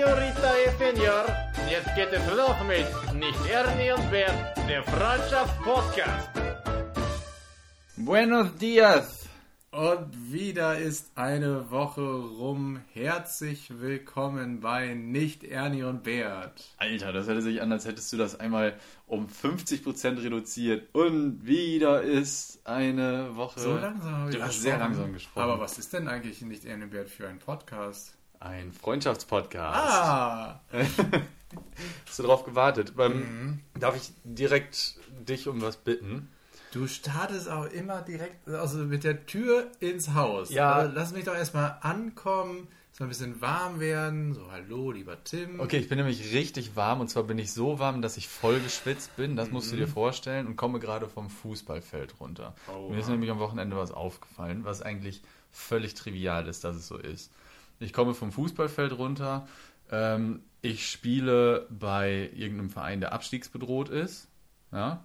Senorita y Senor, jetzt geht es los mit Nicht Ernie und Bert, der Freundschaft-Podcast. Buenos dias! Und wieder ist eine Woche rum. Herzlich willkommen bei Nicht Ernie und Bert. Alter, das hört sich an, als hättest du das einmal um 50% reduziert. Und wieder ist eine Woche. So langsam habe ich Du hast sehr langsam gesprochen. Aber was ist denn eigentlich Nicht Ernie und Bert für ein Podcast? Ein Freundschaftspodcast. Ah! Hast du drauf gewartet? Ähm, Mhm. Darf ich direkt dich um was bitten? Du startest auch immer direkt also mit der Tür ins Haus. Ja. Also lass mich doch erstmal ankommen, erstmal ein bisschen warm werden. So, hallo, lieber Tim. Okay, ich bin nämlich richtig warm und zwar bin ich so warm, dass ich voll geschwitzt bin. Das musst du dir vorstellen und komme gerade vom Fußballfeld runter. Oha. Mir ist nämlich am Wochenende was aufgefallen, was eigentlich völlig trivial ist, dass es so ist. Ich komme vom Fußballfeld runter. Ähm, ich spiele bei irgendeinem Verein, der abstiegsbedroht ist. Ja.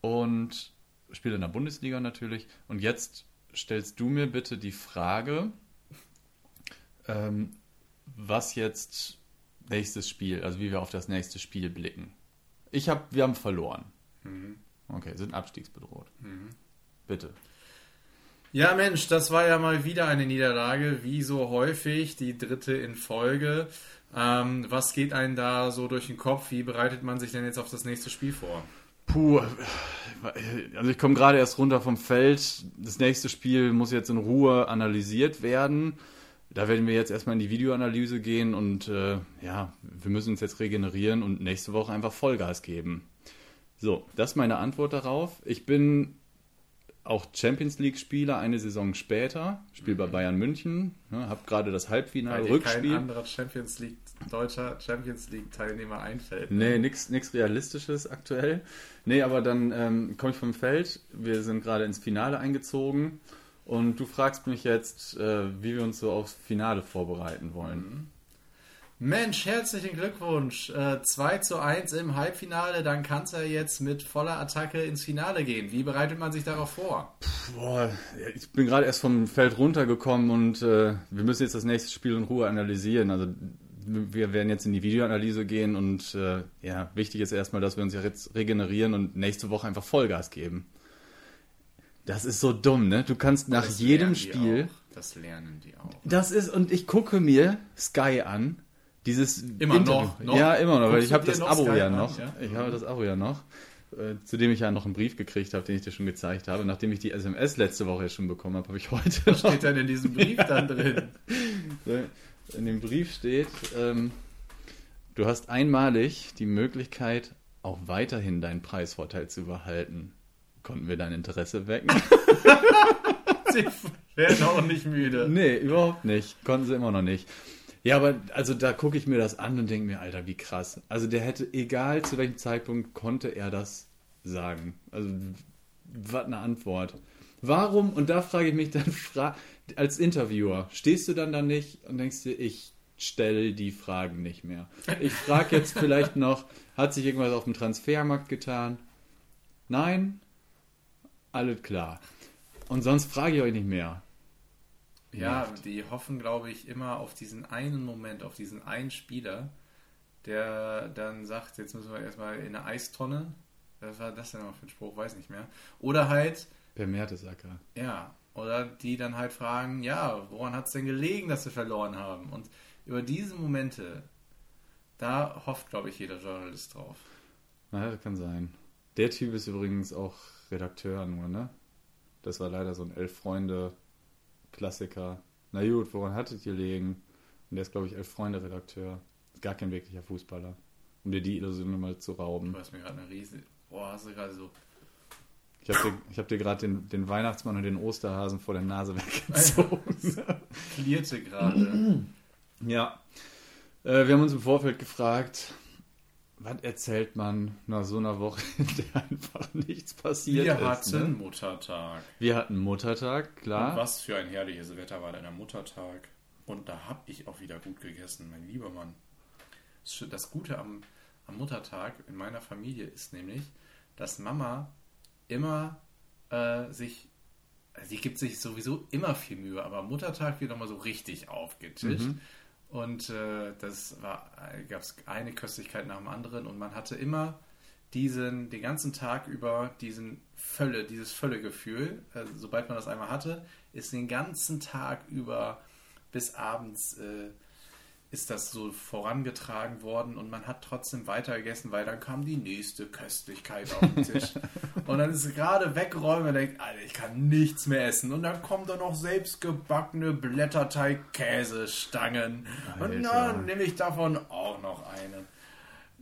Und spiele in der Bundesliga natürlich. Und jetzt stellst du mir bitte die Frage, ähm, was jetzt nächstes Spiel, also wie wir auf das nächste Spiel blicken. Ich habe, wir haben verloren. Okay, sind abstiegsbedroht. Bitte. Ja, Mensch, das war ja mal wieder eine Niederlage, wie so häufig, die dritte in Folge. Ähm, was geht einem da so durch den Kopf? Wie bereitet man sich denn jetzt auf das nächste Spiel vor? Puh, also ich komme gerade erst runter vom Feld. Das nächste Spiel muss jetzt in Ruhe analysiert werden. Da werden wir jetzt erstmal in die Videoanalyse gehen und äh, ja, wir müssen uns jetzt regenerieren und nächste Woche einfach Vollgas geben. So, das ist meine Antwort darauf. Ich bin auch Champions League-Spieler eine Saison später, spiele bei Bayern München, ne, habe gerade das Weil Halbfinale, kein Rückspiel. anderer Champions League, deutscher Champions League-Teilnehmer einfällt. ne? Nee, nichts Realistisches aktuell. Nee, aber dann ähm, komme ich vom Feld. Wir sind gerade ins Finale eingezogen. Und du fragst mich jetzt, äh, wie wir uns so aufs Finale vorbereiten wollen. Mensch, herzlichen Glückwunsch. Äh, 2 zu 1 im Halbfinale, dann kann es ja jetzt mit voller Attacke ins Finale gehen. Wie bereitet man sich darauf vor? Boah, ich bin gerade erst vom Feld runtergekommen und äh, wir müssen jetzt das nächste Spiel in Ruhe analysieren. Also wir werden jetzt in die Videoanalyse gehen und äh, ja, wichtig ist erstmal, dass wir uns ja jetzt regenerieren und nächste Woche einfach Vollgas geben. Das ist so dumm, ne? Du kannst nach jedem Spiel. Das lernen die auch. Das ist, und ich gucke mir Sky an. Dieses Immer Interview. noch, noch? Ja, immer noch, weil ich habe das Abo Sky ja noch. ja? Ich habe das Abo ja noch. Äh, zu dem ich ja noch einen Brief gekriegt habe, den ich dir schon gezeigt habe. Nachdem ich die SMS letzte Woche ja schon bekommen habe, habe ich heute Was steht denn in diesem Brief dann drin? In dem Brief steht, ähm, du hast einmalig die Möglichkeit, auch weiterhin deinen Preisvorteil zu behalten. Konnten wir dein Interesse wecken? Sie werden auch nicht müde. Nee, überhaupt nicht. Konnten sie immer noch nicht. Ja, aber also da gucke ich mir das an und denke mir, Alter, wie krass. Also der hätte, egal zu welchem Zeitpunkt, konnte er das sagen. Also, was eine Antwort. Warum, und da frage ich mich dann als Interviewer, stehst du dann da nicht und denkst dir, ich stelle die Fragen nicht mehr. Ich frage jetzt vielleicht noch, hat sich irgendwas auf dem Transfermarkt getan? Nein? Alles klar. Und sonst frage ich euch nicht mehr. Ja, die hoffen, glaube ich, immer auf diesen einen Moment, auf diesen einen Spieler, der dann sagt, jetzt müssen wir erstmal in eine Eistonne. Was war das denn noch für ein Spruch? Weiß nicht mehr. Oder halt, Per Mertesacker. ja, oder die dann halt fragen, ja, woran hat es denn gelegen, dass wir verloren haben? Und über diese Momente, da hofft, glaube ich, jeder Journalist drauf. Na, das kann sein. Der Typ ist übrigens auch Redakteur nur, ne? Das war leider so ein Elf-Freunde-Klassiker. Na gut, woran hattet ihr gelegen? Und der ist, glaube ich, Elf-Freunde-Redakteur. Ist gar kein wirklicher Fußballer. Um dir die Illusion mal zu rauben. Du hast mir gerade eine riesige. Boah, hast du gerade so. Ich habe dir, hab dir gerade den, den Weihnachtsmann und den Osterhasen vor der Nase weggezogen. Klierte gerade. ja. Äh, wir haben uns im Vorfeld gefragt, was erzählt man nach so einer Woche, in der einfach nichts passiert Wir ist? hatten ne? Muttertag. Wir hatten Muttertag, klar. Und was für ein herrliches Wetter war denn am Muttertag. Und da habe ich auch wieder gut gegessen, mein lieber Mann. Das Gute am, am Muttertag in meiner Familie ist nämlich, dass Mama immer äh, sich, sie gibt sich sowieso immer viel Mühe, aber am Muttertag wird nochmal so richtig aufgetischt. Und äh, das war, gab es eine Köstlichkeit nach dem anderen und man hatte immer diesen, den ganzen Tag über diesen Völle, dieses Völlegefühl. Also, sobald man das einmal hatte, ist den ganzen Tag über bis abends äh, ist das so vorangetragen worden und man hat trotzdem weiter gegessen, weil dann kam die nächste Köstlichkeit auf den Tisch. und dann ist es gerade wegräumen und denkt, Alter, ich kann nichts mehr essen. Und dann kommen da noch selbstgebackene Blätterteig-Käsestangen. Und dann nehme ich davon auch noch eine.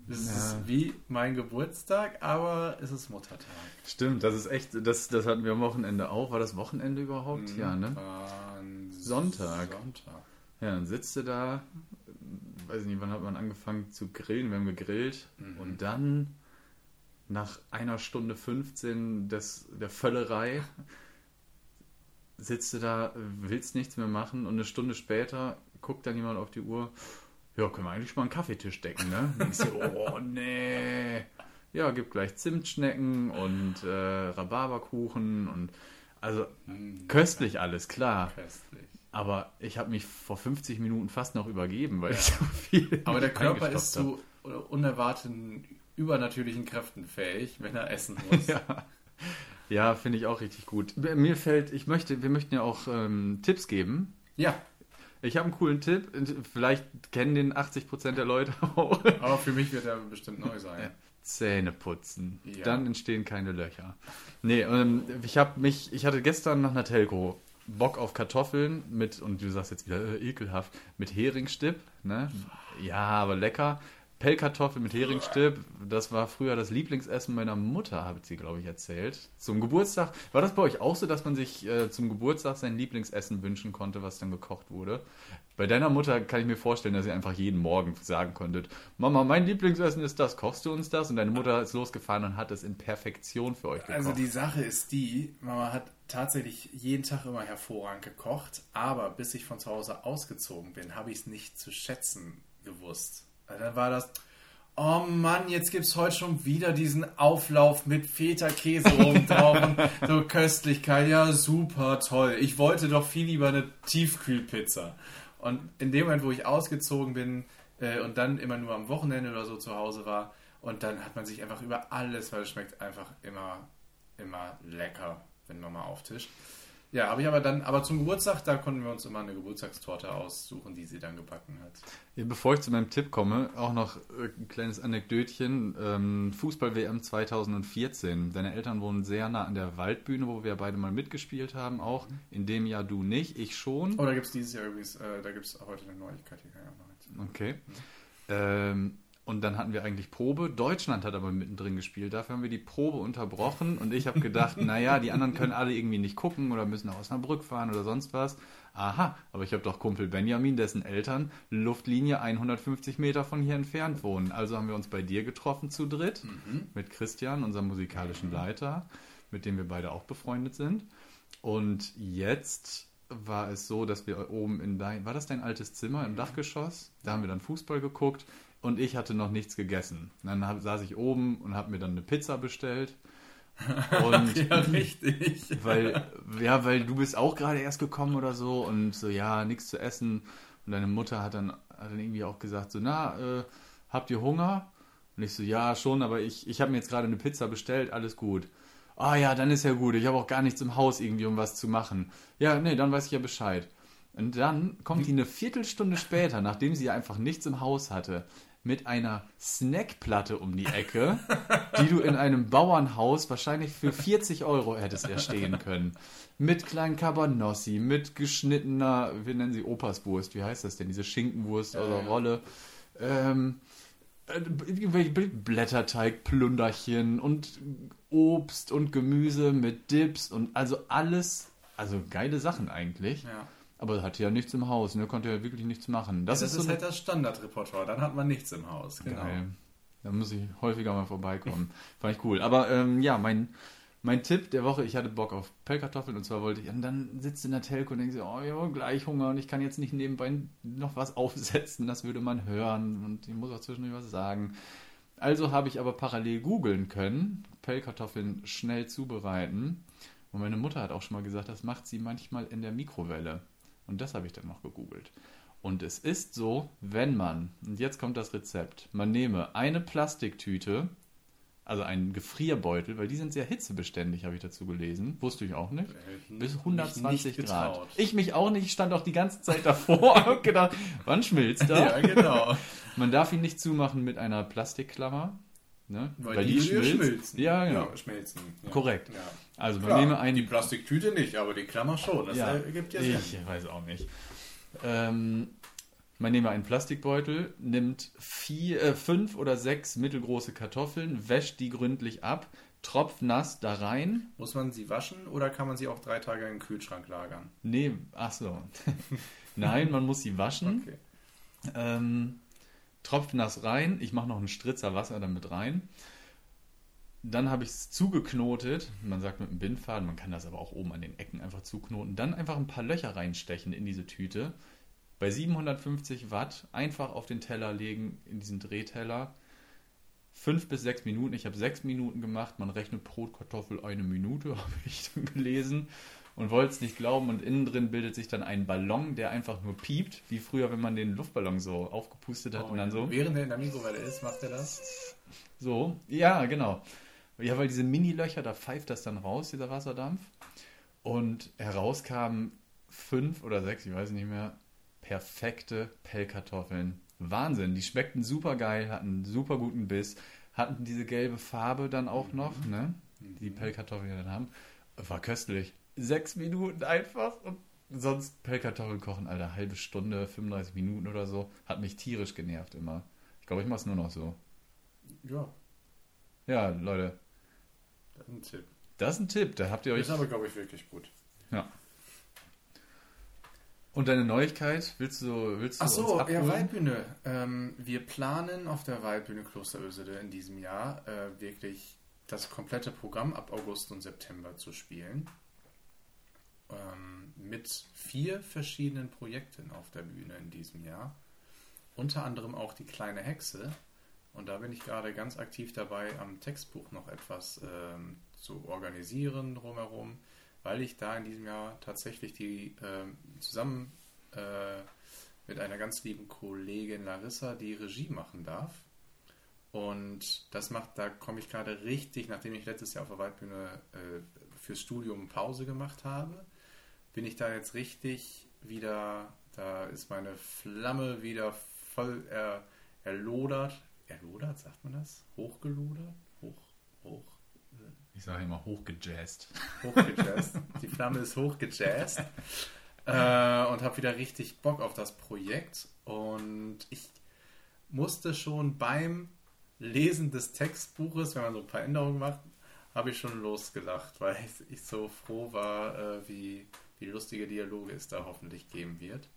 Das ja. ist wie mein Geburtstag, aber es ist Muttertag. Stimmt, das ist echt, das, das hatten wir am Wochenende auch. War das Wochenende überhaupt? Mhm, ja, ne? Sonntag. Sonntag. Ja, dann sitzt du da, weiß nicht, wann hat man angefangen zu grillen? Wir haben gegrillt mhm. und dann nach einer Stunde 15 des, der Völlerei sitzt du da, willst nichts mehr machen und eine Stunde später guckt dann jemand auf die Uhr, ja, können wir eigentlich mal einen Kaffeetisch decken, ne? Und ich so, oh nee. Ja, gibt gleich Zimtschnecken und äh, Rhabarberkuchen und also mm, köstlich alles, klar. Köstlich. Aber ich habe mich vor 50 Minuten fast noch übergeben, weil ja. ich so viel. Aber der Körper ist zu unerwarteten, übernatürlichen Kräften fähig, wenn er essen muss. ja, ja finde ich auch richtig gut. Mir fällt, ich möchte, wir möchten ja auch ähm, Tipps geben. Ja. Ich habe einen coolen Tipp. Vielleicht kennen den 80% der Leute auch. Aber für mich wird er bestimmt neu sein. Zähne putzen. Ja. Dann entstehen keine Löcher. Nee, ähm, ich habe mich, ich hatte gestern nach einer Telco Bock auf Kartoffeln mit, und du sagst jetzt wieder äh, ekelhaft, mit Heringstipp, ne? Ja, aber lecker. Pellkartoffel mit Heringstipp, das war früher das Lieblingsessen meiner Mutter, hat sie, glaube ich, erzählt. Zum Geburtstag, war das bei euch auch so, dass man sich äh, zum Geburtstag sein Lieblingsessen wünschen konnte, was dann gekocht wurde? Bei deiner Mutter kann ich mir vorstellen, dass ihr einfach jeden Morgen sagen konntet, Mama, mein Lieblingsessen ist das, kochst du uns das? Und deine Mutter ist losgefahren und hat es in Perfektion für euch gekocht. Also die Sache ist die, Mama hat tatsächlich jeden Tag immer hervorragend gekocht, aber bis ich von zu Hause ausgezogen bin, habe ich es nicht zu schätzen gewusst. Also dann war das, oh Mann, jetzt gibt es heute schon wieder diesen Auflauf mit Feta-Käse oben drauf und so Köstlichkeit. Ja, super toll. Ich wollte doch viel lieber eine Tiefkühlpizza. Und in dem Moment, wo ich ausgezogen bin äh, und dann immer nur am Wochenende oder so zu Hause war, und dann hat man sich einfach über alles, weil es schmeckt einfach immer, immer lecker wenn man mal auftischt. Ja, habe ich aber dann, aber zum Geburtstag, da konnten wir uns immer eine Geburtstagstorte aussuchen, die sie dann gebacken hat. Bevor ich zu meinem Tipp komme, auch noch ein kleines Anekdötchen. Ähm, Fußball-WM 2014. Deine Eltern wohnen sehr nah an der Waldbühne, wo wir beide mal mitgespielt haben, auch. In dem Jahr du nicht, ich schon. Oh, da gibt es dieses Jahr übrigens, äh, da gibt es heute eine Neuigkeit, die kann ich auch noch Okay. Mhm. Ähm, und dann hatten wir eigentlich Probe. Deutschland hat aber mittendrin gespielt. Dafür haben wir die Probe unterbrochen. Und ich habe gedacht, naja, die anderen können alle irgendwie nicht gucken oder müssen nach Osnabrück fahren oder sonst was. Aha, aber ich habe doch Kumpel Benjamin, dessen Eltern Luftlinie 150 Meter von hier entfernt wohnen. Also haben wir uns bei dir getroffen zu dritt. Mhm. Mit Christian, unserem musikalischen Leiter, mit dem wir beide auch befreundet sind. Und jetzt war es so, dass wir oben in dein, war das dein altes Zimmer im Dachgeschoss? Da haben wir dann Fußball geguckt und ich hatte noch nichts gegessen. dann hab, saß ich oben und habe mir dann eine Pizza bestellt. Und ja, richtig. Weil, ja, weil du bist auch gerade erst gekommen oder so und so, ja, nichts zu essen. Und deine Mutter hat dann, hat dann irgendwie auch gesagt, so, na, äh, habt ihr Hunger? Und ich so, ja, schon, aber ich, ich habe mir jetzt gerade eine Pizza bestellt, alles gut. Ah ja, dann ist ja gut, ich habe auch gar nichts im Haus irgendwie, um was zu machen. Ja, nee, dann weiß ich ja Bescheid. Und dann kommt die eine Viertelstunde später, nachdem sie einfach nichts im Haus hatte, mit einer Snackplatte um die Ecke, die du in einem Bauernhaus wahrscheinlich für 40 Euro hättest erstehen können. Mit kleinen Cabanossi, mit geschnittener, wir nennen sie Operswurst, wie heißt das denn, diese Schinkenwurst oder Rolle. Ähm, äh, Blätterteigplunderchen und Obst und Gemüse mit Dips und also alles, also geile Sachen eigentlich. Ja. Aber er hatte ja nichts im Haus, ne? konnte ja wirklich nichts machen. Das, ja, das ist, ist so halt das Standardrepertoire, dann hat man nichts im Haus. Genau. Geil. Da muss ich häufiger mal vorbeikommen. Fand ich cool. Aber ähm, ja, mein, mein Tipp der Woche, ich hatte Bock auf Pellkartoffeln und zwar wollte ich, und dann sitzt in der Telco und denkt so, oh ja, gleich Hunger und ich kann jetzt nicht nebenbei noch was aufsetzen, das würde man hören und ich muss auch zwischendurch was sagen. Also habe ich aber parallel googeln können, Pellkartoffeln schnell zubereiten. Und meine Mutter hat auch schon mal gesagt, das macht sie manchmal in der Mikrowelle. Und das habe ich dann noch gegoogelt. Und es ist so, wenn man, und jetzt kommt das Rezept, man nehme eine Plastiktüte, also einen Gefrierbeutel, weil die sind sehr hitzebeständig, habe ich dazu gelesen. Wusste ich auch nicht. Äh, Bis mich 120 nicht Grad. Ich mich auch nicht, ich stand auch die ganze Zeit davor und gedacht, wann schmilzt Ja, er? genau. Man darf ihn nicht zumachen mit einer Plastikklammer, ne? weil, die, wieder schmilzt. schmilzen. Ja, genau. Ja, schmelzen. Ja. Korrekt. Ja. Also man Klar, nehme die einen Plastiktüte nicht, aber die Klammer schon. Das Ja, ergibt ja Sinn. ich weiß auch nicht. Ähm, man nehme einen Plastikbeutel, nimmt vier, äh, fünf oder sechs mittelgroße Kartoffeln, wäscht die gründlich ab, tropft nass da rein. Muss man sie waschen oder kann man sie auch drei Tage im Kühlschrank lagern? Nee, ach so. Nein, man muss sie waschen. Okay. Ähm, tropft nass rein. Ich mache noch einen Stritzer Wasser damit rein. Dann habe ich es zugeknotet. Man sagt mit einem Bindfaden, man kann das aber auch oben an den Ecken einfach zuknoten. Dann einfach ein paar Löcher reinstechen in diese Tüte. Bei 750 Watt einfach auf den Teller legen, in diesen Drehteller. Fünf bis sechs Minuten. Ich habe sechs Minuten gemacht. Man rechnet pro Kartoffel eine Minute, habe ich dann gelesen. Und wollte es nicht glauben. Und innen drin bildet sich dann ein Ballon, der einfach nur piept, wie früher, wenn man den Luftballon so aufgepustet hat und dann so. Während er in der Mikrowelle ist, macht er das. So, ja, genau. Ja, weil diese Mini-Löcher, da pfeift das dann raus, dieser Wasserdampf. Und herauskamen fünf oder sechs, ich weiß nicht mehr, perfekte Pellkartoffeln. Wahnsinn, die schmeckten super geil, hatten einen super guten Biss, hatten diese gelbe Farbe dann auch noch, ne? Die Pellkartoffeln dann haben. War köstlich. Sechs Minuten einfach und sonst Pellkartoffeln kochen, Alter, halbe Stunde, 35 Minuten oder so. Hat mich tierisch genervt immer. Ich glaube, ich mache es nur noch so. Ja, Ja, Leute, das ist ein Tipp. das ist ein Tipp, da habt ihr euch. Ist aber, glaube ich, wirklich gut. Ja. Und deine Neuigkeit, willst du, willst du Ach so, ja? Waldbühne. Ähm, wir planen auf der Waldbühne Klosterösede in diesem Jahr äh, wirklich das komplette Programm ab August und September zu spielen. Ähm, mit vier verschiedenen Projekten auf der Bühne in diesem Jahr. Unter anderem auch die kleine Hexe. Und da bin ich gerade ganz aktiv dabei, am Textbuch noch etwas ähm, zu organisieren drumherum, weil ich da in diesem Jahr tatsächlich die ähm, zusammen äh, mit einer ganz lieben Kollegin Larissa die Regie machen darf. Und das macht, da komme ich gerade richtig, nachdem ich letztes Jahr auf der Waldbühne äh, fürs Studium Pause gemacht habe, bin ich da jetzt richtig wieder, da ist meine Flamme wieder voll er, erlodert. Erlodert, sagt man das? Hochgelodert? Hoch, hoch, Ich sage immer hochgejazzt. hochgejazzt. Die Flamme ist hochgejazzt. Äh, und habe wieder richtig Bock auf das Projekt. Und ich musste schon beim Lesen des Textbuches, wenn man so ein paar Änderungen macht, habe ich schon losgelacht, weil ich, ich so froh war, äh, wie, wie lustige Dialoge es da hoffentlich geben wird.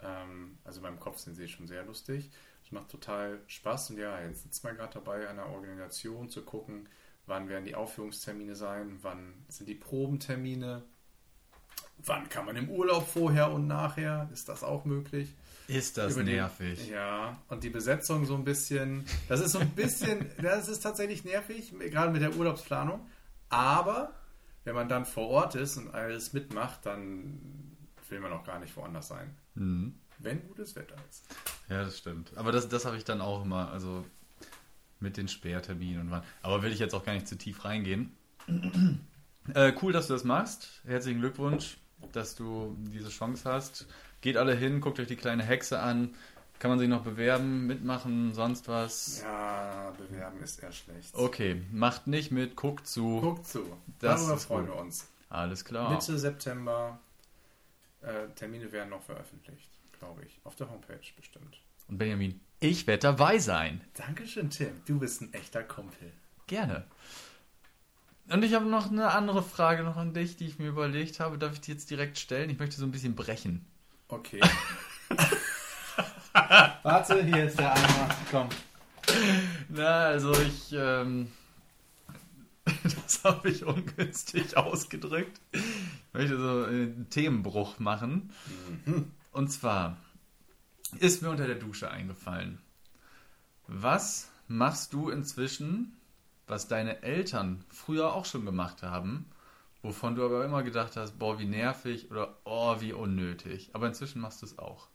Ähm, also in meinem Kopf sind sie schon sehr lustig. Es macht total Spaß und ja, jetzt sitzt man gerade dabei, einer Organisation zu gucken, wann werden die Aufführungstermine sein, wann sind die Probentermine, wann kann man im Urlaub vorher und nachher, ist das auch möglich? Ist das die- nervig? Ja, und die Besetzung so ein bisschen, das ist so ein bisschen, das ist tatsächlich nervig, gerade mit der Urlaubsplanung, aber wenn man dann vor Ort ist und alles mitmacht, dann will man auch gar nicht woanders sein, Mhm. wenn gutes Wetter ist. Ja, das stimmt. Aber das, das habe ich dann auch immer, also mit den Sperrterminen und wann. Aber will ich jetzt auch gar nicht zu tief reingehen. äh, cool, dass du das machst. Herzlichen Glückwunsch, dass du diese Chance hast. Geht alle hin, guckt euch die kleine Hexe an. Kann man sich noch bewerben, mitmachen, sonst was? Ja, bewerben ist eher schlecht. Okay, macht nicht mit, guckt zu. Guckt zu. Das Darüber freuen gut. wir uns. Alles klar. Mitte September. Äh, Termine werden noch veröffentlicht, glaube ich. Auf der Homepage bestimmt. Und Benjamin, ich werde dabei sein. Dankeschön, Tim. Du bist ein echter Kumpel. Gerne. Und ich habe noch eine andere Frage noch an dich, die ich mir überlegt habe. Darf ich die jetzt direkt stellen? Ich möchte so ein bisschen brechen. Okay. Warte, hier ist der Eimer. Komm. Na, also ich, ähm, das habe ich ungünstig ausgedrückt. Ich möchte so einen Themenbruch machen. Und zwar ist mir unter der Dusche eingefallen. Was machst du inzwischen, was deine Eltern früher auch schon gemacht haben, wovon du aber immer gedacht hast, boah, wie nervig oder oh, wie unnötig. Aber inzwischen machst du es auch.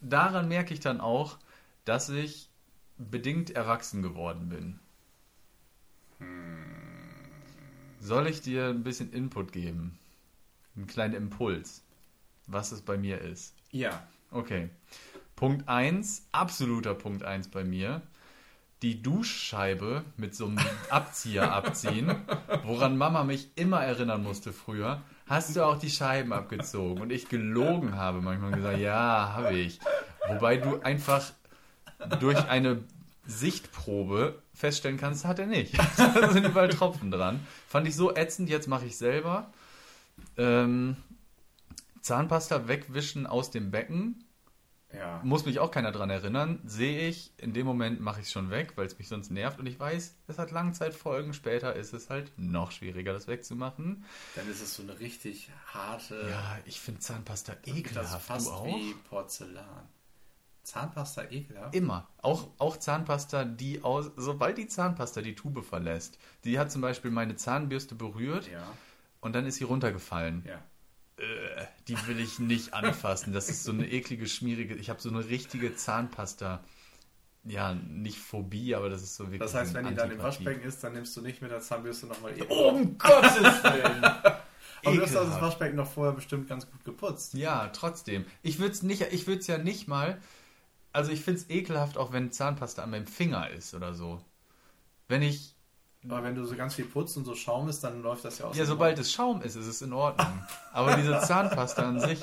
Daran merke ich dann auch, dass ich bedingt erwachsen geworden bin. Soll ich dir ein bisschen Input geben? Einen kleinen Impuls, was es bei mir ist. Ja. Okay. Punkt 1, absoluter Punkt 1 bei mir. Die Duschscheibe mit so einem Abzieher abziehen, woran Mama mich immer erinnern musste früher. Hast du auch die Scheiben abgezogen? Und ich gelogen habe manchmal gesagt, ja, habe ich. Wobei du einfach durch eine Sichtprobe feststellen kannst, hat er nicht. da sind überall Tropfen dran. Fand ich so ätzend, jetzt mache ich selber. Ähm, Zahnpasta wegwischen aus dem Becken. Ja. Muss mich auch keiner dran erinnern. Sehe ich, in dem Moment mache ich es schon weg, weil es mich sonst nervt. Und ich weiß, es hat Langzeitfolgen. Später ist es halt noch schwieriger, das wegzumachen. Dann ist es so eine richtig harte. Ja, ich finde Zahnpasta das ekelhaft. fast du auch? wie Porzellan. Zahnpasta ekelhaft? Immer. Auch, auch Zahnpasta, die aus, sobald die Zahnpasta die Tube verlässt, die hat zum Beispiel meine Zahnbürste berührt Ja. und dann ist sie runtergefallen. Ja. Äh, die will ich nicht anfassen. Das ist so eine eklige, schmierige. Ich habe so eine richtige Zahnpasta. Ja, nicht Phobie, aber das ist so wirklich. Das heißt, wenn die dann im. Waschbecken ist, dann nimmst du nicht mit der Zahnbürste nochmal eben. Um Gottes Willen! Aber du hast das. Waschbecken noch vorher bestimmt ganz gut geputzt. Ja, trotzdem. Ich würde es nicht, ich würde es ja nicht mal. Also ich finde es ekelhaft, auch wenn Zahnpasta an meinem Finger ist oder so. Wenn ich Aber wenn du so ganz viel putzt und so Schaum ist, dann läuft das ja aus. Ja, sobald es Schaum ist, ist es in Ordnung. Aber diese Zahnpasta an sich,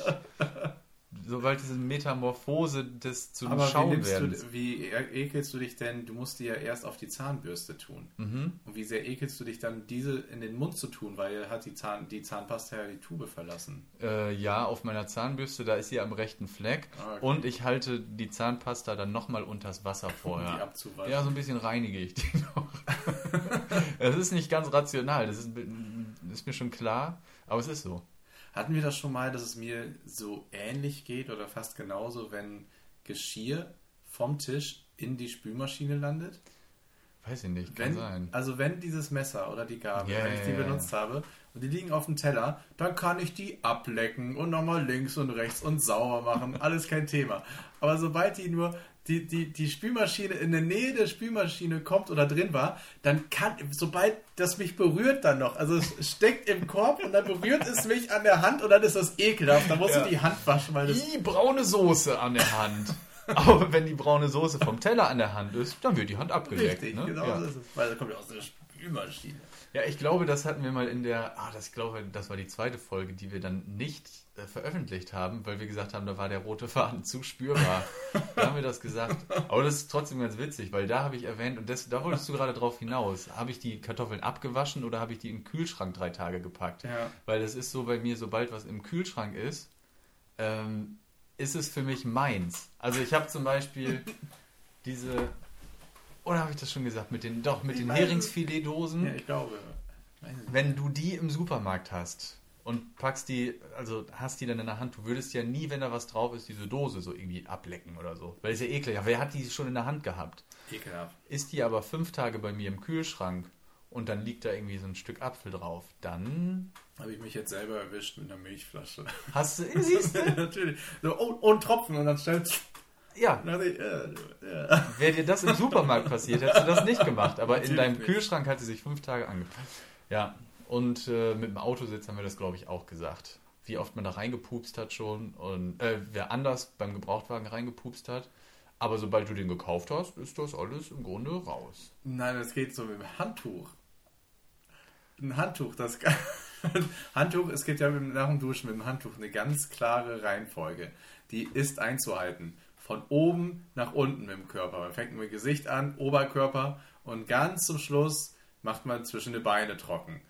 sobald diese Metamorphose des zu Aber Schaum werden. du, wie e- ekelst du dich denn? Du musst die ja erst auf die Zahnbürste tun. Mhm. Und wie sehr ekelst du dich dann, diese in den Mund zu tun, weil hat die, Zahn, die Zahnpasta ja die Tube verlassen. Äh, ja, auf meiner Zahnbürste, da ist sie am rechten Fleck. Ah, okay. Und ich halte die Zahnpasta dann nochmal unters Wasser Um die vorher. abzuwaschen. Ja, so ein bisschen reinige ich die noch. Es ist nicht ganz rational, das ist, ist mir schon klar, aber es ist so. Hatten wir das schon mal, dass es mir so ähnlich geht oder fast genauso, wenn Geschirr vom Tisch in die Spülmaschine landet? Weiß ich nicht, kann Wenn, sein. also wenn dieses Messer oder die Gabel, Ja, wenn ich die ja. benutzt habe und die liegen auf dem Teller, dann kann ich die ablecken und nochmal links und rechts und sauber machen. Alles kein Thema. Aber sobald die nur die, die, die Spülmaschine in der Nähe der Spülmaschine kommt oder drin war, dann kann, sobald das mich berührt dann noch, also es steckt im Korb und dann berührt es mich an der Hand und dann ist das ekelhaft. Da musst Ja. du die Hand waschen, weil das Die braune Soße an der Hand. Aber wenn die braune Soße vom Teller an der Hand ist, dann wird die Hand abgeleckt. richtig, ne? genau ja. so ist es. Weil das kommt ja aus der Spülmaschine. ja, ich glaube, das hatten wir mal in der, ah, das ich glaube, das war die zweite Folge, die wir dann nicht äh, veröffentlicht haben, weil wir gesagt haben, da war der rote Faden zu spürbar. da haben wir das gesagt. Aber das ist trotzdem ganz witzig, weil da habe ich erwähnt, und das, da wolltest du gerade drauf hinaus, habe ich die Kartoffeln abgewaschen oder habe ich die in den Kühlschrank drei Tage gepackt? Ja. Weil das ist so bei mir, sobald was im Kühlschrank ist, ähm, ist es für mich meins. Also ich habe zum Beispiel diese, oder habe ich das schon gesagt, mit den, doch, mit Ich den. Heringsfiletdosen. ja, ich glaube. Wenn du die im Supermarkt hast und packst die, also hast die dann in der Hand, du würdest ja nie, wenn da was drauf ist, diese Dose so irgendwie ablecken oder so. Weil es ja eklig. Aber wer hat die schon in der Hand gehabt? Ekelhaft. Ist die aber fünf Tage bei mir im Kühlschrank und dann liegt da irgendwie so ein Stück Apfel drauf, dann Habe ich mich jetzt selber erwischt mit einer Milchflasche. hast du, siehst du, Natürlich. So, oh, und Tropfen und dann schnell. ja, Na, äh, ja. wäre dir das im Supermarkt passiert, hättest du das nicht gemacht. Aber in Natürlich deinem nicht. Kühlschrank hat sie sich fünf Tage angepasst. Ja, und äh, mit dem Autositz haben wir das, glaube ich, auch gesagt. Wie oft man da reingepupst hat schon und äh, wer anders beim Gebrauchtwagen reingepupst hat. Aber sobald du den gekauft hast, ist das alles im Grunde raus. Nein, das geht so mit dem Handtuch. Ein Handtuch, das. Handtuch, es gibt ja nach dem Duschen mit dem Handtuch eine ganz klare Reihenfolge. Die ist einzuhalten. Von oben nach unten mit dem Körper. Man fängt mit dem Gesicht an, Oberkörper und ganz zum Schluss macht man zwischen die Beine trocken.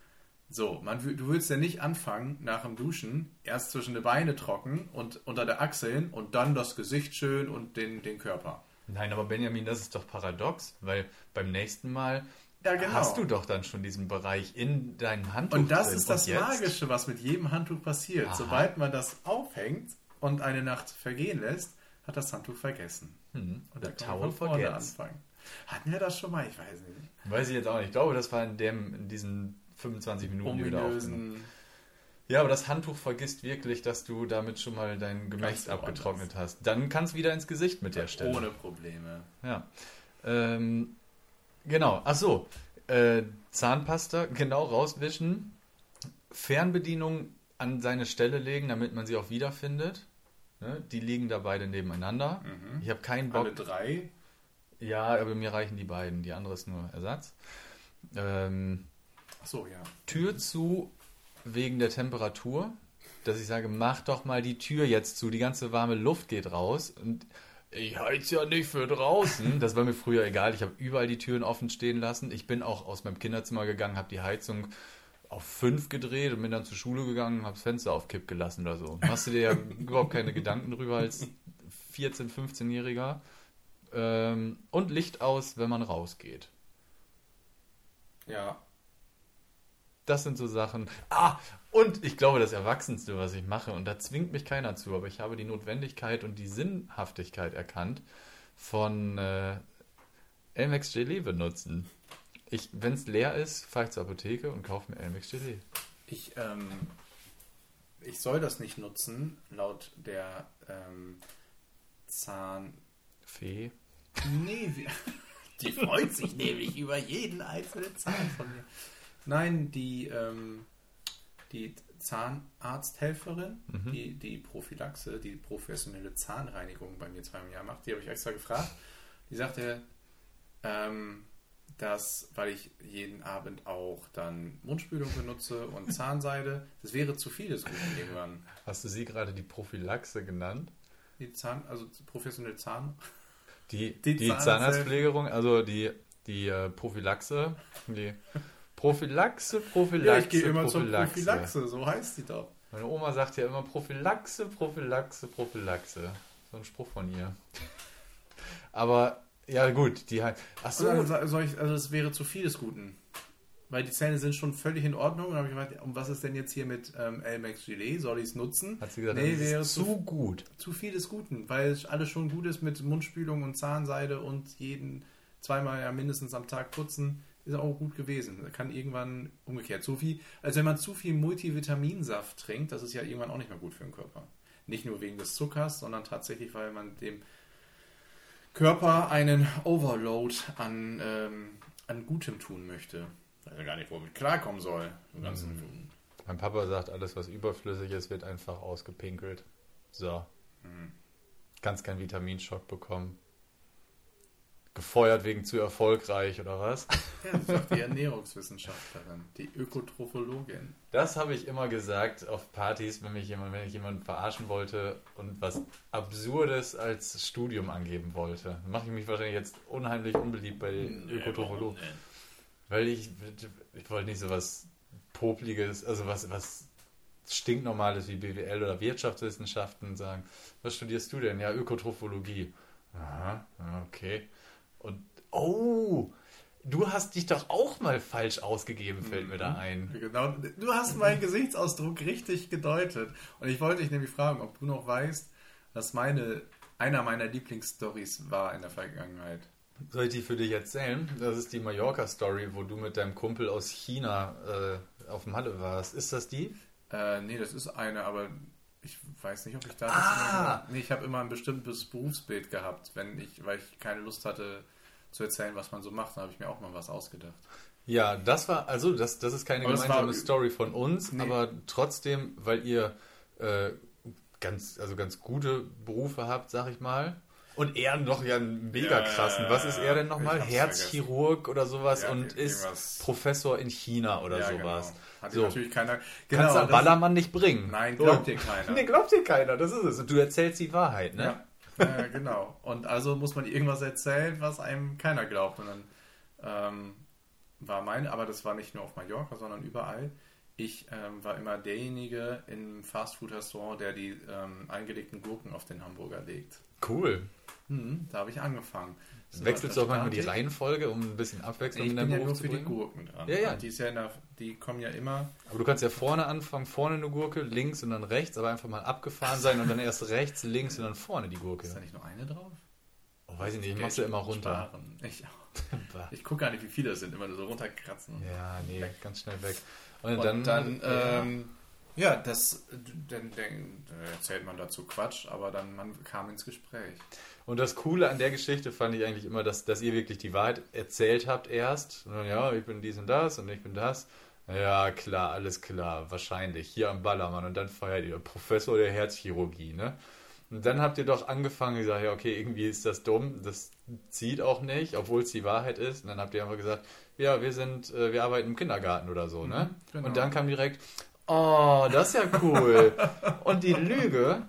So, man, du würdest ja nicht anfangen nach dem Duschen, erst zwischen die Beine trocken und unter der Achseln und dann das Gesicht schön und den, den Körper. Nein, aber Benjamin, das ist doch paradox, weil beim nächsten Mal Ja, genau. hast du doch dann schon diesen Bereich in deinem Handtuch. Und das drin. ist das jetzt- Magische, was mit jedem Handtuch passiert. Aha. Sobald man das aufhängt und eine Nacht vergehen lässt, hat das Handtuch vergessen. Hm, Und man towel vorne anfangen. Hatten wir das schon mal? Ich weiß nicht. Weiß ich jetzt auch nicht. Ich glaube, das war in, dem, in diesen 25 Minuten, da aufgenommen. Ja, aber das Handtuch vergisst wirklich, dass du damit schon mal dein Gemächt abgetrocknet hast. Dann kannst wieder ins Gesicht mit der Stelle. Ohne Probleme. Ja. Ähm, genau. Ach so. Äh, Zahnpasta genau rauswischen. Fernbedienung an seine Stelle legen, damit man sie auch wiederfindet. Ne? Die liegen da beide nebeneinander. Ich habe keinen Bock. Alle drei. Ja, aber mir reichen die beiden. Die andere ist nur Ersatz. Ähm, Achso, ja. Tür zu wegen der Temperatur, dass ich sage, mach doch mal die Tür jetzt zu, die ganze warme Luft geht raus und ich heiz ja nicht für draußen. Das war mir früher egal. Ich habe überall die Türen offen stehen lassen. Ich bin auch aus meinem Kinderzimmer gegangen, habe die Heizung auf 5 gedreht und bin dann zur Schule gegangen und habe das Fenster auf Kipp gelassen oder so. Machst du dir ja überhaupt keine Gedanken drüber als 14-, 15-Jähriger. Ähm, und Licht aus, wenn man rausgeht. Ja. Das sind so Sachen. Ah, und ich glaube, das Erwachsenste, was ich mache, und da zwingt mich keiner zu, aber ich habe die Notwendigkeit und die Sinnhaftigkeit erkannt von äh, Elmex Gelee benutzen. Ich, wenn es leer ist, fahre ich zur Apotheke und kaufe mir Elmex Gelee. Ich, ähm, ich soll das nicht nutzen, laut der ähm, Zahn. Fee. Nee, die freut sich nämlich über jeden einzelnen Zahn von mir. Nein, die, ähm, die Zahnarzthelferin, die die Prophylaxe, die professionelle Zahnreinigung bei mir zweimal im Jahr macht, die habe ich extra gefragt. Die sagte, ähm, dass, weil ich jeden Abend auch dann Mundspülung benutze und Zahnseide, das wäre zu viel des Guten irgendwann. Hast du sie gerade die Prophylaxe genannt? Die Zahn, also professionelle Zahn. Die, Die die, Zahnarztpflegerung, also die, die äh, Prophylaxe. Die Prophylaxe, Prophylaxe. Ja, ich gehe immer zur Prophylaxe. Prophylaxe, so heißt die doch. Meine Oma sagt ja immer Prophylaxe, Prophylaxe, Prophylaxe. So ein Spruch von ihr. Aber, ja gut, die halt. Ach so, So, soll ich, also es wäre zu viel des Guten. Weil die Zähne sind schon völlig in Ordnung. Und habe ich gefragt, um was ist denn jetzt hier mit ähm, Elmex Gelee? Soll ich es nutzen? hat sie gesagt, nee, das wäre zu, zu gut. zu viel des Guten. Weil es alles schon gut ist mit Mundspülung und Zahnseide und jeden zweimal ja mindestens am Tag putzen. Ist auch gut gewesen. Kann irgendwann umgekehrt zu viel, also wenn man zu viel Multivitaminsaft trinkt, das ist ja irgendwann auch nicht mehr gut für den Körper. Nicht nur wegen des Zuckers, sondern tatsächlich, weil man dem Körper einen Overload an, ähm, an Gutem tun möchte. Er gar nicht womit klarkommen soll. Im ganzen Mein Papa sagt, alles, was überflüssig ist, wird einfach ausgepinkelt. So. Mhm. Kannst keinen Vitaminschock bekommen. Gefeuert wegen zu erfolgreich oder was? Ja, das sagt die Ernährungswissenschaftlerin, die Ökotrophologin. Das habe ich immer gesagt auf Partys, wenn mich jemand, wenn ich jemanden verarschen wollte und was Absurdes als Studium angeben wollte. Dann mache ich mich wahrscheinlich jetzt unheimlich unbeliebt bei den Ökotrophologen. Weil ich, ich wollte nicht so was Popliges, also was, was stinknormales wie BWL oder Wirtschaftswissenschaften sagen. Was studierst du denn? Ja, Ökotrophologie. Aha, okay. Oh, du hast dich doch auch mal falsch ausgegeben, fällt mir da ein. Genau, du hast meinen Gesichtsausdruck richtig gedeutet. Und ich wollte dich nämlich fragen, ob du noch weißt, was meine, einer meiner Lieblingsstories war in der Vergangenheit. Soll ich die für dich erzählen? Das ist die Mallorca-Story, wo du mit deinem Kumpel aus China äh, auf dem Halle warst. Ist das die? Äh, nee, das ist eine, aber ich weiß nicht, ob ich da Ah! immer, Nee, ich habe immer ein bestimmtes Berufsbild gehabt, wenn ich, weil ich keine Lust hatte zu erzählen, was man so macht, dann habe ich mir auch mal was ausgedacht. Ja, das war, also das, das ist keine Aber gemeinsame war- Story von uns, Nee. aber trotzdem, weil ihr äh, ganz, also ganz gute Berufe habt, sag ich mal. Und er noch ja einen mega Ja, krassen. Was ist er denn nochmal? Herzchirurg oder sowas Ja, und ist Professor in China oder Ja, sowas. Genau. Hat So. natürlich keiner. Kannst Genau, du am das- Ballermann nicht bringen. Nein, So. glaubt dir keiner. Nee, glaubt dir keiner, das ist es. Und du erzählst die Wahrheit, ne? Ja, äh, genau. Und also muss man irgendwas erzählen, was einem keiner glaubt. Und dann ähm, war meine, aber das war nicht nur auf Mallorca, sondern überall. Ich ähm, war immer derjenige im Fastfood-Restaurant, der die ähm, eingelegten Gurken auf den Hamburger legt. Cool. Hm, da habe ich angefangen. Das Wechselst du auch manchmal die. Reihenfolge, um ein bisschen Abwechslung Ich in bin deinem ja Beruf nur zu für die bringen? Gurken dran. Ja, ja. Und Die, ist ja der, die kommen ja immer. Aber du kannst ja vorne anfangen, vorne eine Gurke, links und dann rechts, aber einfach mal abgefahren sein und dann erst rechts, links und dann vorne die Gurke. Ist da nicht nur eine drauf? Oh, weiß ich nicht, ich mach's ja immer runter. Sparen. Ich, Bah. ich gucke gar nicht, wie viele das sind. Immer nur so runterkratzen. ja, nee, ganz schnell weg. Und, Und dann, dann, ja. ähm, Ja, das, dann, dann erzählt man dazu Quatsch, aber dann man kam ins Gespräch. Und das Coole an der Geschichte fand ich eigentlich immer, dass, dass ihr wirklich die Wahrheit erzählt habt erst. Und ja, ich bin dies und das und ich bin das. Ja, klar, alles klar, wahrscheinlich. Hier am Ballermann. Und dann feiert ihr Professor der Herzchirurgie, ne? Und dann habt ihr doch angefangen, gesagt, ja, okay, irgendwie ist das dumm, das zieht auch nicht, obwohl es die Wahrheit ist. Und dann habt ihr einfach gesagt, ja, wir sind, äh, wir arbeiten im Kindergarten oder so, ne? Mhm, genau. Und dann kam direkt, oh, das ist ja cool. Und die Lüge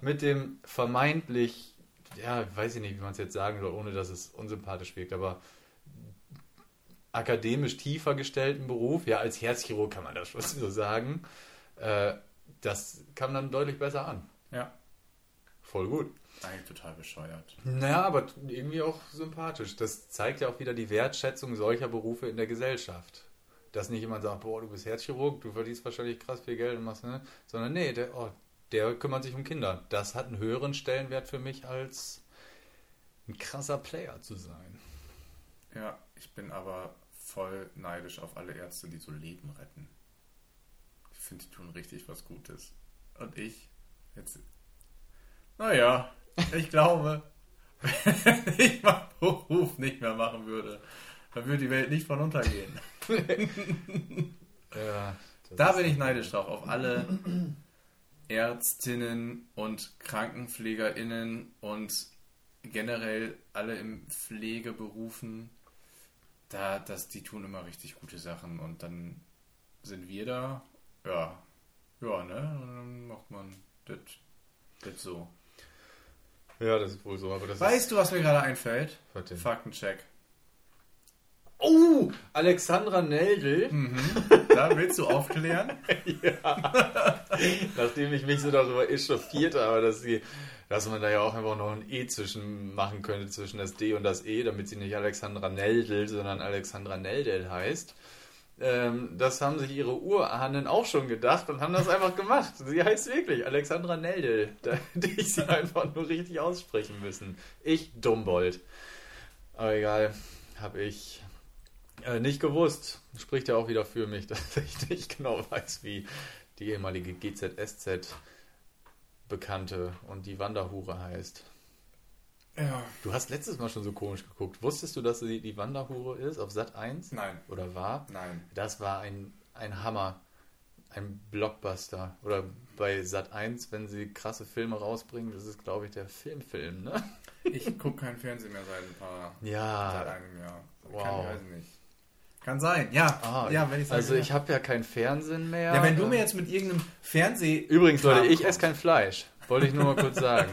mit dem vermeintlich, ja, weiß ich nicht, wie man es jetzt sagen soll, ohne dass es unsympathisch wirkt, aber akademisch tiefer gestellten Beruf, ja, als Herzchirurg kann man das schon so sagen, äh, das kam dann deutlich besser an. Ja, Voll gut. eigentlich total bescheuert. Naja, aber irgendwie auch sympathisch. Das zeigt ja auch wieder die Wertschätzung solcher Berufe in der Gesellschaft. Dass nicht jemand sagt, boah, du bist Herzchirurg, du verdienst wahrscheinlich krass viel Geld und machst, ne? Sondern nee, der, oh, der kümmert sich um Kinder. Das hat einen höheren Stellenwert für mich, als ein krasser Player zu sein. Ja, ich bin aber voll neidisch auf alle Ärzte, die so Leben retten. Ich finde, die tun richtig was Gutes. Und ich, jetzt, naja, ich glaube, wenn ich meinen Beruf nicht mehr machen würde, dann würde die Welt nicht von untergehen. Ja, Da ist- bin ich neidisch drauf, auf alle Ärztinnen und KrankenpflegerInnen und generell alle im Pflegeberufen. Da, das, die tun immer richtig gute Sachen und dann sind wir da, ja, ja, ne? Und dann macht man das, das so. Ja, das ist wohl so, aber das ist. Weißt du, was mir gerade einfällt? Faktencheck. Oh! Alexandra Neldl, Da willst du aufklären? nachdem ich mich so darüber echauffiert habe, dass sie, dass man da ja auch einfach noch ein E zwischen machen könnte, zwischen das D und das E, damit sie nicht Alexandra Neldl, sondern Alexandra Neldl heißt. Ähm, das haben sich ihre Urahnen auch schon gedacht und haben das einfach gemacht. Sie heißt wirklich Alexandra Neldl. Da hätte ich sie einfach nur richtig aussprechen müssen. Ich Dummbold. Aber egal, habe ich äh, nicht gewusst. Spricht ja auch wieder für mich, dass ich nicht genau weiß, wie die ehemalige GZSZ Bekannte und die Wanderhure heißt. Ja. Du hast letztes Mal schon so komisch geguckt. Wusstest du, dass sie die Wanderhure ist auf Sat 1? Nein. Oder war? Nein. Das war ein, ein Hammer. Ein Blockbuster. Oder bei Sat 1, wenn sie krasse Filme rausbringen, das ist, glaube ich, der Filmfilm, ne? Ich gucke kein Fernsehen mehr seit ein paar Ja. Seit einem Jahr. Wow. Kann, weiß nicht. Kann sein, ja. Ah, ja, wenn ich also ich habe ja kein Fernsehen mehr. Ja, wenn du mir Ähm, jetzt mit irgendeinem Fernseh. Übrigens, Leute, ich esse kein Fleisch. Wollte ich nur mal kurz sagen.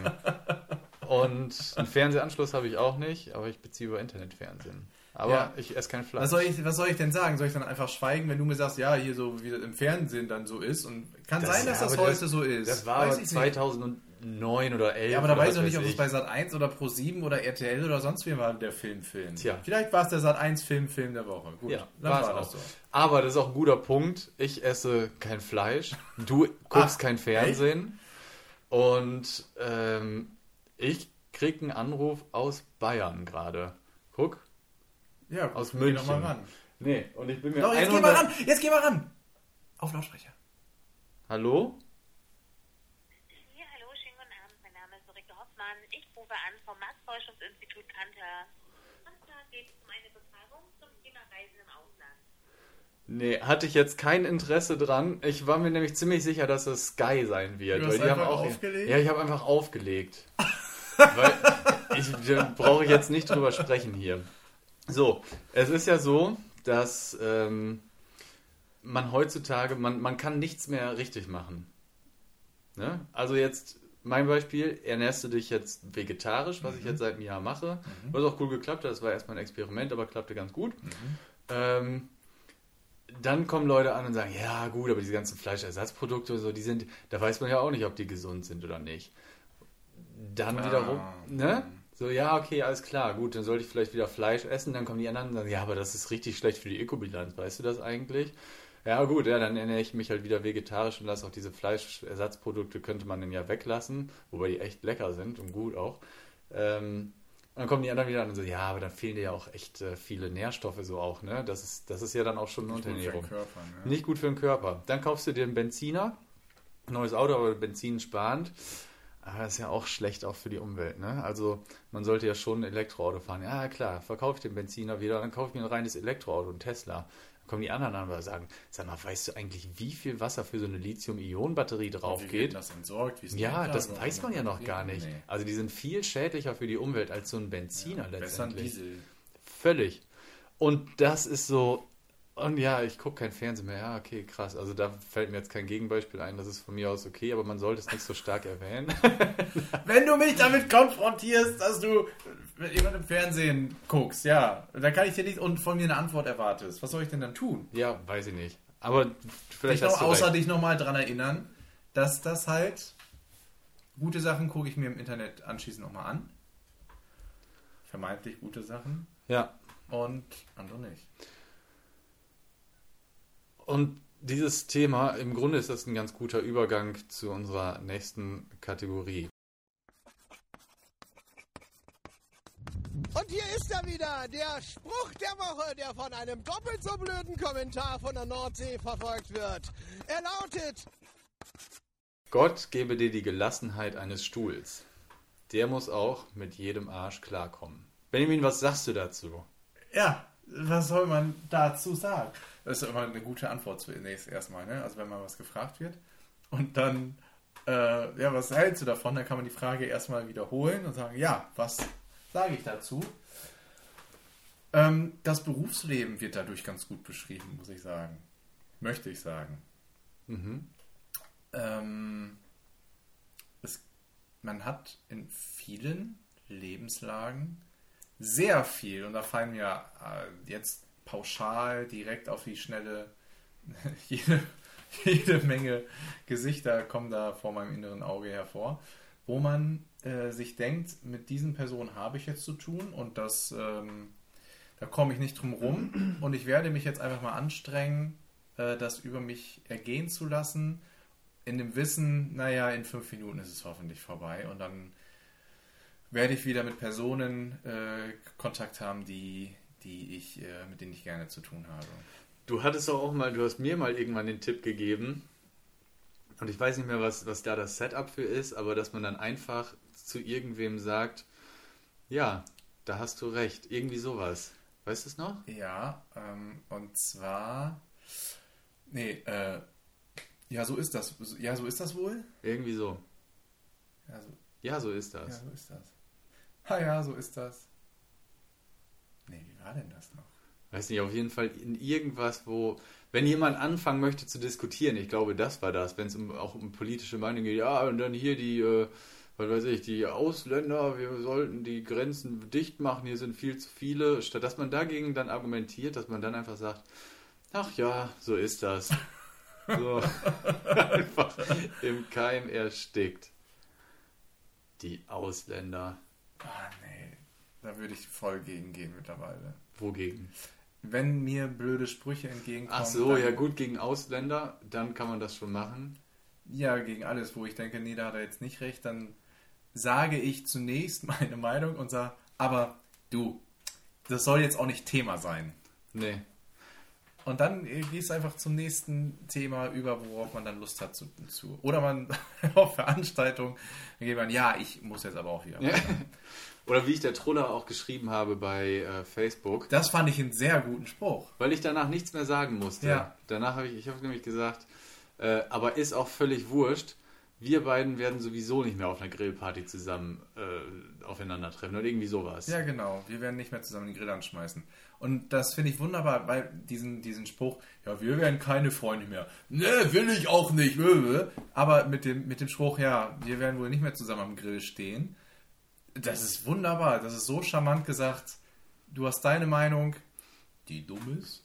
Und einen Fernsehanschluss habe ich auch nicht, aber ich beziehe über Internetfernsehen. Aber Ja. ich esse kein Fleisch. Was soll, ich, was soll ich denn sagen? Soll ich dann einfach schweigen, wenn du mir sagst, ja, hier so wie das im Fernsehen dann so ist? Und kann sein, dass ja, das heute so ist. Das war Weiß aber ich nicht. 2009 oder 11. Ja, aber da weiß ich doch nicht, ob es bei Sat 1 oder Pro 7 oder RTL oder sonst wie war der Filmfilm. Tja. Vielleicht war es der Sat 1 Filmfilm der Woche. Gut, Ja, dann war das auch. so. Aber das ist auch ein guter Punkt. Ich esse kein Fleisch. Du guckst Ah, kein Fernsehen. Und ähm, ich krieg einen Anruf aus Bayern gerade. Guck. Ja, Aus geh doch mal München. ran. Nee, und ich bin mir Doch, jetzt geh 100 mal ran! Jetzt geh mal ran! Auf Lautsprecher. Hallo? Ja, hallo, schönen guten Abend. Mein Name ist Ulrike Hoffmann. Ich rufe an Kanter. Und da geht es um eine Befragung zum Thema Reisen im Ausland. Nee, hatte ich jetzt kein Interesse dran. Ich war mir nämlich ziemlich sicher, dass es Sky sein wird. Du hast die haben einfach auch aufgelegt? Ja, ich habe einfach aufgelegt. weil ich da brauche ich jetzt nicht drüber sprechen hier. So, es ist ja so, dass ähm, man heutzutage, man, man kann nichts mehr richtig machen. Ne? Also jetzt mein Beispiel, ernährst du dich jetzt vegetarisch, was ich jetzt seit einem Jahr mache, was auch cool geklappt hat, das war erstmal ein Experiment, aber klappte ganz gut. Ähm, dann kommen Leute an und sagen, ja gut, aber diese ganzen Fleischersatzprodukte, so, die sind, da weiß man ja auch nicht, ob die gesund sind oder nicht. Dann Ah. wiederum, ne? So, ja, okay, alles klar, gut, dann sollte ich vielleicht wieder Fleisch essen, dann kommen die anderen und sagen, ja, aber das ist richtig schlecht für die Ökobilanz, weißt du das eigentlich? Ja, gut, ja, dann ernähre ich mich halt wieder vegetarisch und lasse auch diese Fleischersatzprodukte, könnte man dann ja weglassen, wobei die echt lecker sind und gut auch. Ähm, und dann kommen die anderen wieder an und so, ja, aber dann fehlen dir ja auch echt äh, viele Nährstoffe so auch, ne? Das ist, das ist ja dann auch schon eine Gut für den Unterernährung. Körper, ne? Nicht gut für den Körper. Dann kaufst du dir einen Benziner neues Auto, aber Benzin sparend. Aber das ist ja auch schlecht auch für die Umwelt, ne? Also man sollte ja schon ein Elektroauto fahren. Ja, klar, verkaufe ich den Benziner wieder, dann kaufe ich mir ein reines Elektroauto, ein Tesla. Kommen die anderen an und sagen, sag mal, weißt du eigentlich, wie viel Wasser für so eine Lithium-Ionen-Batterie drauf geht? das entsorgt? Wie Ja, das da weiß man ja noch gar nicht. Nee. Also die sind viel schädlicher für die Umwelt als so ein Benziner Besser ein letztendlich. Diesel. Völlig. Und das ist so. Und ja, ich gucke kein Fernsehen mehr. Ja, okay, krass. Also da fällt mir jetzt kein Gegenbeispiel ein. Das ist von mir aus okay, aber man sollte es nicht so stark erwähnen. Wenn du mich damit konfrontierst, dass du mit jemandem im Fernsehen guckst, ja, dann kann ich dir nicht und von mir eine Antwort erwartest. Was soll ich denn dann tun? ja, weiß ich nicht. Aber vielleicht Dich noch, hast du außer recht. dich nochmal dran erinnern, dass das halt gute Sachen gucke ich mir im Internet anschließend nochmal an. Vermeintlich gute Sachen Ja. und andere nicht. Und dieses Thema, im Grunde ist das ein ganz guter Übergang zu unserer nächsten Kategorie. Und hier ist er wieder, der Spruch der Woche, der von einem doppelt so blöden Kommentar von der Nordsee verfolgt wird. Er lautet, Gott gebe dir die Gelassenheit eines Stuhls. Der muss auch mit jedem Arsch klarkommen. Benjamin, was sagst du dazu? Ja, was soll man dazu sagen? Das ist immer eine gute Antwort zunächst erstmal, ne? Also wenn mal was gefragt wird und dann, äh, ja, was hältst du davon? Dann kann man die Frage erstmal wiederholen und sagen, ja, was sage ich dazu? Ähm, das Berufsleben wird dadurch ganz gut beschrieben, muss ich sagen. Möchte ich sagen. Mhm. Ähm, es, man hat in vielen Lebenslagen sehr viel, und da fallen mir äh, jetzt pauschal direkt auf die Schnelle. Jede, jede Menge Gesichter kommen da vor meinem inneren Auge hervor, wo man äh, sich denkt, mit diesen Personen habe ich jetzt zu tun und das, ähm, da komme ich nicht drum rum. Und ich werde mich jetzt einfach mal anstrengen, äh, das über mich ergehen zu lassen. In dem Wissen, naja, in fünf Minuten ist es hoffentlich vorbei. Und dann werde ich wieder mit Personen äh, Kontakt haben, die, die ich, äh, mit denen ich gerne zu tun habe. Du hattest auch mal, du hast mir mal irgendwann den Tipp gegeben, und ich weiß nicht mehr, was, was da das Setup für ist, aber dass man dann einfach zu irgendwem sagt, ja, da hast du recht, irgendwie sowas. Weißt du es noch? Ja, ähm, und zwar, nee, äh, ja, so ist das. Ja, so ist das wohl? Irgendwie so. Ja, so, Ja, so ist ja, das. so ist das. Ah ja, so ist das. Nee, wie war denn das noch? Weiß nicht, auf jeden Fall in irgendwas, wo, wenn jemand anfangen möchte zu diskutieren, ich glaube, das war das, wenn es um, auch um politische Meinung geht, ja, und dann hier die, äh, was weiß ich, die Ausländer, wir sollten die Grenzen dicht machen, hier sind viel zu viele, statt dass man dagegen dann argumentiert, dass man dann einfach sagt, ach ja, so ist das. So, einfach im Keim erstickt. Die Ausländer. Ah, nee, da würde ich voll gegen gehen mittlerweile. Wogegen? Wenn mir blöde Sprüche entgegenkommen. Ach so, ja gut, gegen Ausländer, dann kann man das schon machen. Ja, gegen alles, wo ich denke, nee, da hat er jetzt nicht recht, dann sage ich zunächst meine Meinung und sage, aber du, das soll jetzt auch nicht Thema sein. Nee. Und dann äh, gehst du einfach zum nächsten Thema über, worauf man dann Lust hat zu. zu. Oder man auf Veranstaltungen, dann geht man, ja, ich muss jetzt aber auch wieder. Ja. Oder wie ich der Troller auch geschrieben habe bei äh, Facebook, Das fand ich einen sehr guten Spruch. weil ich danach nichts mehr sagen musste. Ja. Danach habe ich, ich habe nämlich gesagt, äh, aber ist auch völlig wurscht. Wir beiden werden sowieso nicht mehr auf einer Grillparty zusammen äh, aufeinandertreffen oder irgendwie sowas. Ja, genau. Wir werden nicht mehr zusammen den Grill anschmeißen. Und das finde ich wunderbar, weil diesen, diesen Spruch, ja, wir werden keine Freunde mehr. Ne, will ich auch nicht. Aber mit dem, mit dem Spruch, ja, wir werden wohl nicht mehr zusammen am Grill stehen. Das ist wunderbar. Das ist so charmant gesagt. Du hast deine Meinung, die dumm ist.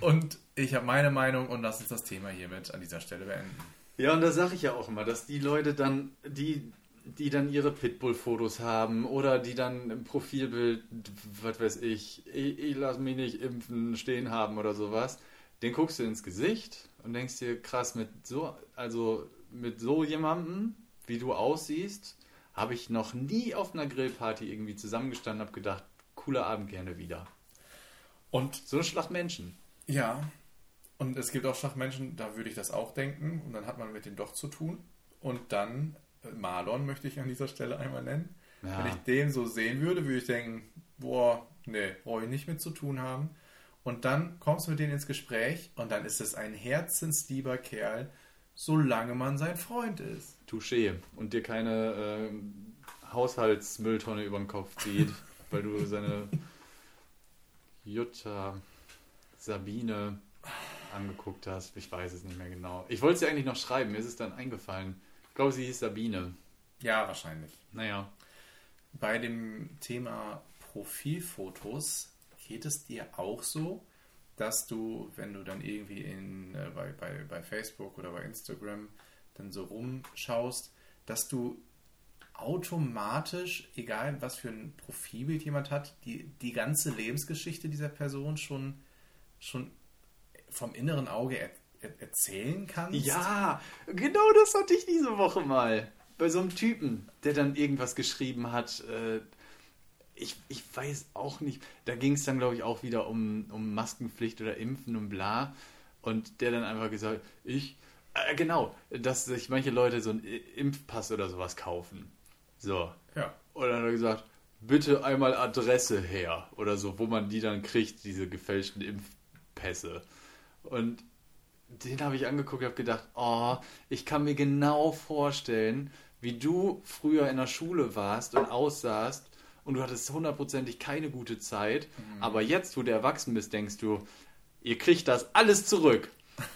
Und ich habe meine Meinung und lass uns das Thema hiermit an dieser Stelle beenden. Ja, und da sage ich ja auch immer, dass die Leute dann, die, die dann ihre Pitbull-Fotos haben oder die dann im Profilbild, was weiß ich, ich, ich lasse mich nicht impfen stehen haben oder sowas, den guckst du ins Gesicht und denkst dir, krass, mit so, also mit so jemandem, wie du aussiehst, habe ich noch nie auf einer Grillparty irgendwie zusammengestanden und habe gedacht, cooler Abend gerne wieder. Und So eine Schlacht Menschen. Ja, Und es gibt auch Schachmenschen, da würde ich das auch denken. Und dann hat man mit dem doch zu tun. Und dann, äh, Marlon möchte ich an dieser Stelle einmal nennen. Ja. Wenn ich den so sehen würde, würde ich denken, boah, nee, brauche ich nicht mit zu tun haben. Und dann kommst du mit denen ins Gespräch und dann ist es ein herzenslieber Kerl, solange man sein Freund ist. Touché. Und dir keine äh, Haushaltsmülltonne über den Kopf zieht, weil du seine Jutta, Sabine angeguckt hast. Ich weiß es nicht mehr genau. Ich wollte sie eigentlich noch schreiben, mir ist es dann eingefallen. Ich glaube, sie hieß Sabine. Ja, wahrscheinlich. Naja. Bei dem Thema Profilfotos geht es dir auch so, dass du, wenn du dann irgendwie in, äh, bei, bei, bei Facebook oder bei Instagram dann so rumschaust, dass du automatisch, egal was für ein Profilbild jemand hat, die, die ganze Lebensgeschichte dieser Person schon, schon vom inneren Auge er, er, erzählen kannst? Ja, genau das hatte ich diese Woche mal. Bei so einem Typen, der dann irgendwas geschrieben hat. Äh, ich, ich weiß auch nicht. Da ging es dann, glaube ich, auch wieder um, um Maskenpflicht oder Impfen und bla. Und der dann einfach gesagt, ich, äh, genau, dass sich manche Leute so einen Impfpass oder sowas kaufen. So. Ja. Und dann hat er gesagt, bitte einmal Adresse her oder so, wo man die dann kriegt, diese gefälschten Impfpässe. Und den habe ich angeguckt und habe gedacht, oh, ich kann mir genau vorstellen, wie du früher in der Schule warst und aussahst und du hattest hundertprozentig keine gute Zeit, aber jetzt, wo du erwachsen bist, denkst du, ihr kriegt das alles zurück.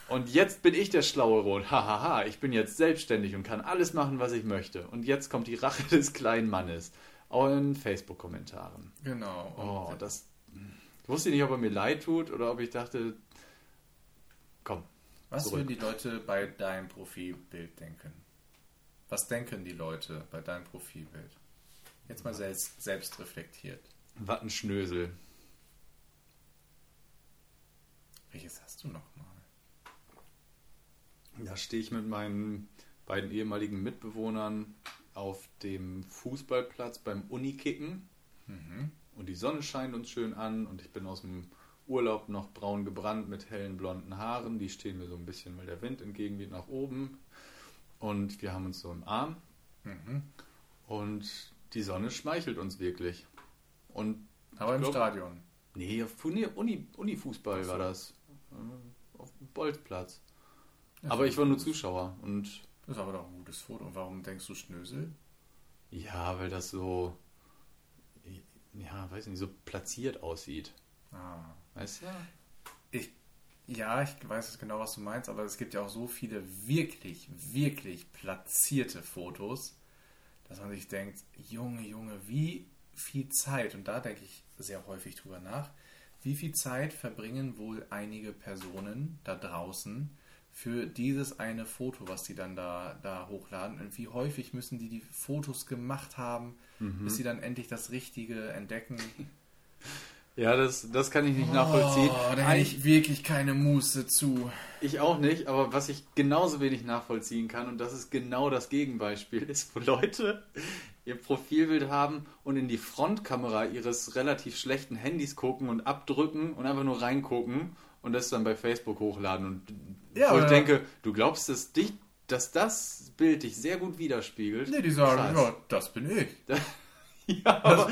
Und jetzt bin ich der schlaue Rot. Hahaha, ich bin jetzt selbstständig und kann alles machen, was ich möchte. Und jetzt kommt die Rache des kleinen Mannes. Auch in Facebook-Kommentaren. Genau. Oh, das. Ich wusste nicht, ob er mir leid tut oder ob ich dachte, komm. Was zurück. würden die Leute bei deinem Profilbild denken? Was denken die Leute bei deinem Profilbild? Jetzt mal selbst, selbst reflektiert. Was ein Schnösel. Welches hast du noch mal? Da stehe ich mit meinen beiden ehemaligen Mitbewohnern auf dem Fußballplatz beim Unikicken. Und die Sonne scheint uns schön an und ich bin aus dem Urlaub noch braun gebrannt mit hellen blonden Haaren. Die stehen mir so ein bisschen, weil der Wind entgegenweht nach oben. Und wir haben uns so im Arm. Und die Sonne schmeichelt uns wirklich. Und Aber im glaub- Stadion. nee, auf Uni, Uni, Uni-Fußball war das. Äh, Auf dem Bolzplatz. Aber ich war nur Zuschauer und Das ist aber doch ein gutes Foto. Und warum denkst du Schnösel? Ja, weil das so, ja, weiß nicht, so platziert aussieht. Ah. Weißt du? Ich, ja, ich weiß jetzt genau, was du meinst, aber es gibt ja auch so viele wirklich, wirklich platzierte Fotos, dass man sich denkt, Junge, Junge, wie viel Zeit, und da denke ich sehr häufig drüber nach, wie viel Zeit verbringen wohl einige Personen da draußen für dieses eine Foto, was die dann da, da hochladen und wie häufig müssen die die Fotos gemacht haben, bis sie dann endlich das Richtige entdecken. Ja, das, das kann ich nicht nachvollziehen. Oh, da hätte ich wirklich keine Muße zu. Ich auch nicht, aber was ich genauso wenig nachvollziehen kann, und das ist genau das Gegenbeispiel, ist, wo Leute ihr Profilbild haben und in die Frontkamera ihres relativ schlechten Handys gucken und abdrücken und einfach nur reingucken und das dann bei Facebook hochladen. Und Ja, wo ich denke, du glaubst, dass, dich, dass das Bild dich sehr gut widerspiegelt. Nee, die sagen, Krass. ja, das bin ich. Ja, aber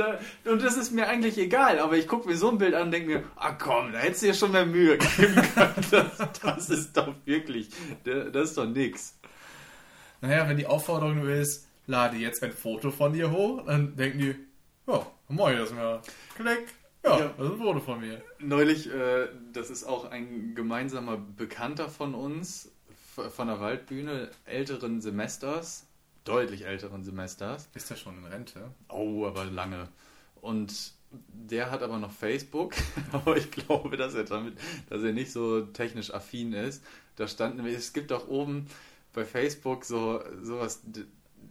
da, und das ist mir eigentlich egal, aber ich gucke mir so ein Bild an und denke mir, ah komm, da hättest du dir schon mehr Mühe geben können. Das, das ist doch wirklich, das ist doch nix. Naja, wenn die Aufforderung nur ist, lade jetzt ein Foto von dir hoch, dann denken die, ja, mach ich das mal. Klick. Ja, Ja. das ist ein Foto von mir. Neulich, äh, das ist auch ein gemeinsamer Bekannter von uns, von der Waldbühne, älteren Semesters, deutlich älteren Semesters. Ist der schon in Rente? Oh, aber lange. Und der hat aber noch Facebook, aber ich glaube, dass er damit, dass er nicht so technisch affin ist. Da stand nämlich, es gibt auch oben bei Facebook so sowas,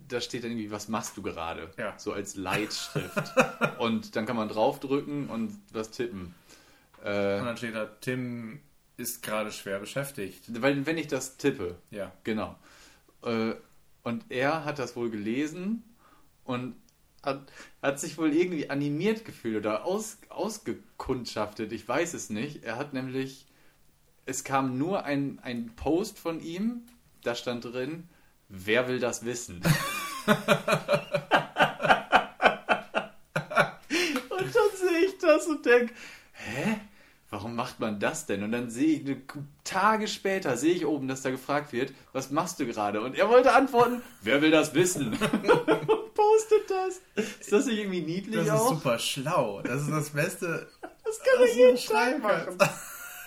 da steht dann irgendwie, was machst du gerade? Ja. So als Leitschrift. und dann kann man draufdrücken und was tippen. Äh, Und dann steht da, Tim ist gerade schwer beschäftigt. weil, wenn ich das tippe, Ja. Genau. Äh, Und er hat das wohl gelesen und hat, hat sich wohl irgendwie animiert gefühlt oder aus, ausgekundschaftet. Ich weiß es nicht. Er hat nämlich es kam nur ein, ein Post von ihm, da stand drin, wer will das wissen? und dann sehe ich das und denke, hä? Warum macht man das denn? Und dann sehe ich, eine, Tage später sehe ich oben, dass da gefragt wird, was machst du gerade? Und er wollte antworten, wer will das wissen? und postet das. Ist das nicht irgendwie niedlich Das ist auch? super schlau. Das ist das Beste. Das kann ich jeden Tag machen.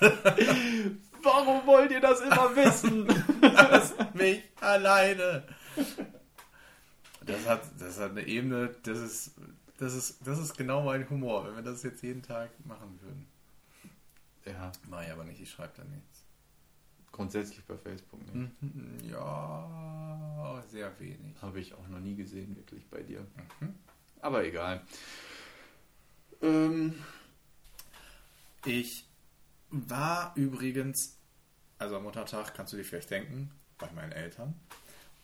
Warum wollt ihr das immer wissen? Lass mich alleine. Das hat, das hat eine Ebene, das ist, das, ist, das ist genau mein Humor, wenn wir das jetzt jeden Tag machen würden. Ja, Mach ich aber nicht, ich schreibe da nichts. grundsätzlich bei Facebook nicht. Mhm, Ja, sehr wenig. Habe ich auch noch nie gesehen, wirklich bei dir. Aber egal. Ähm, Ich war übrigens, also am Muttertag kannst du dir vielleicht denken, bei meinen Eltern.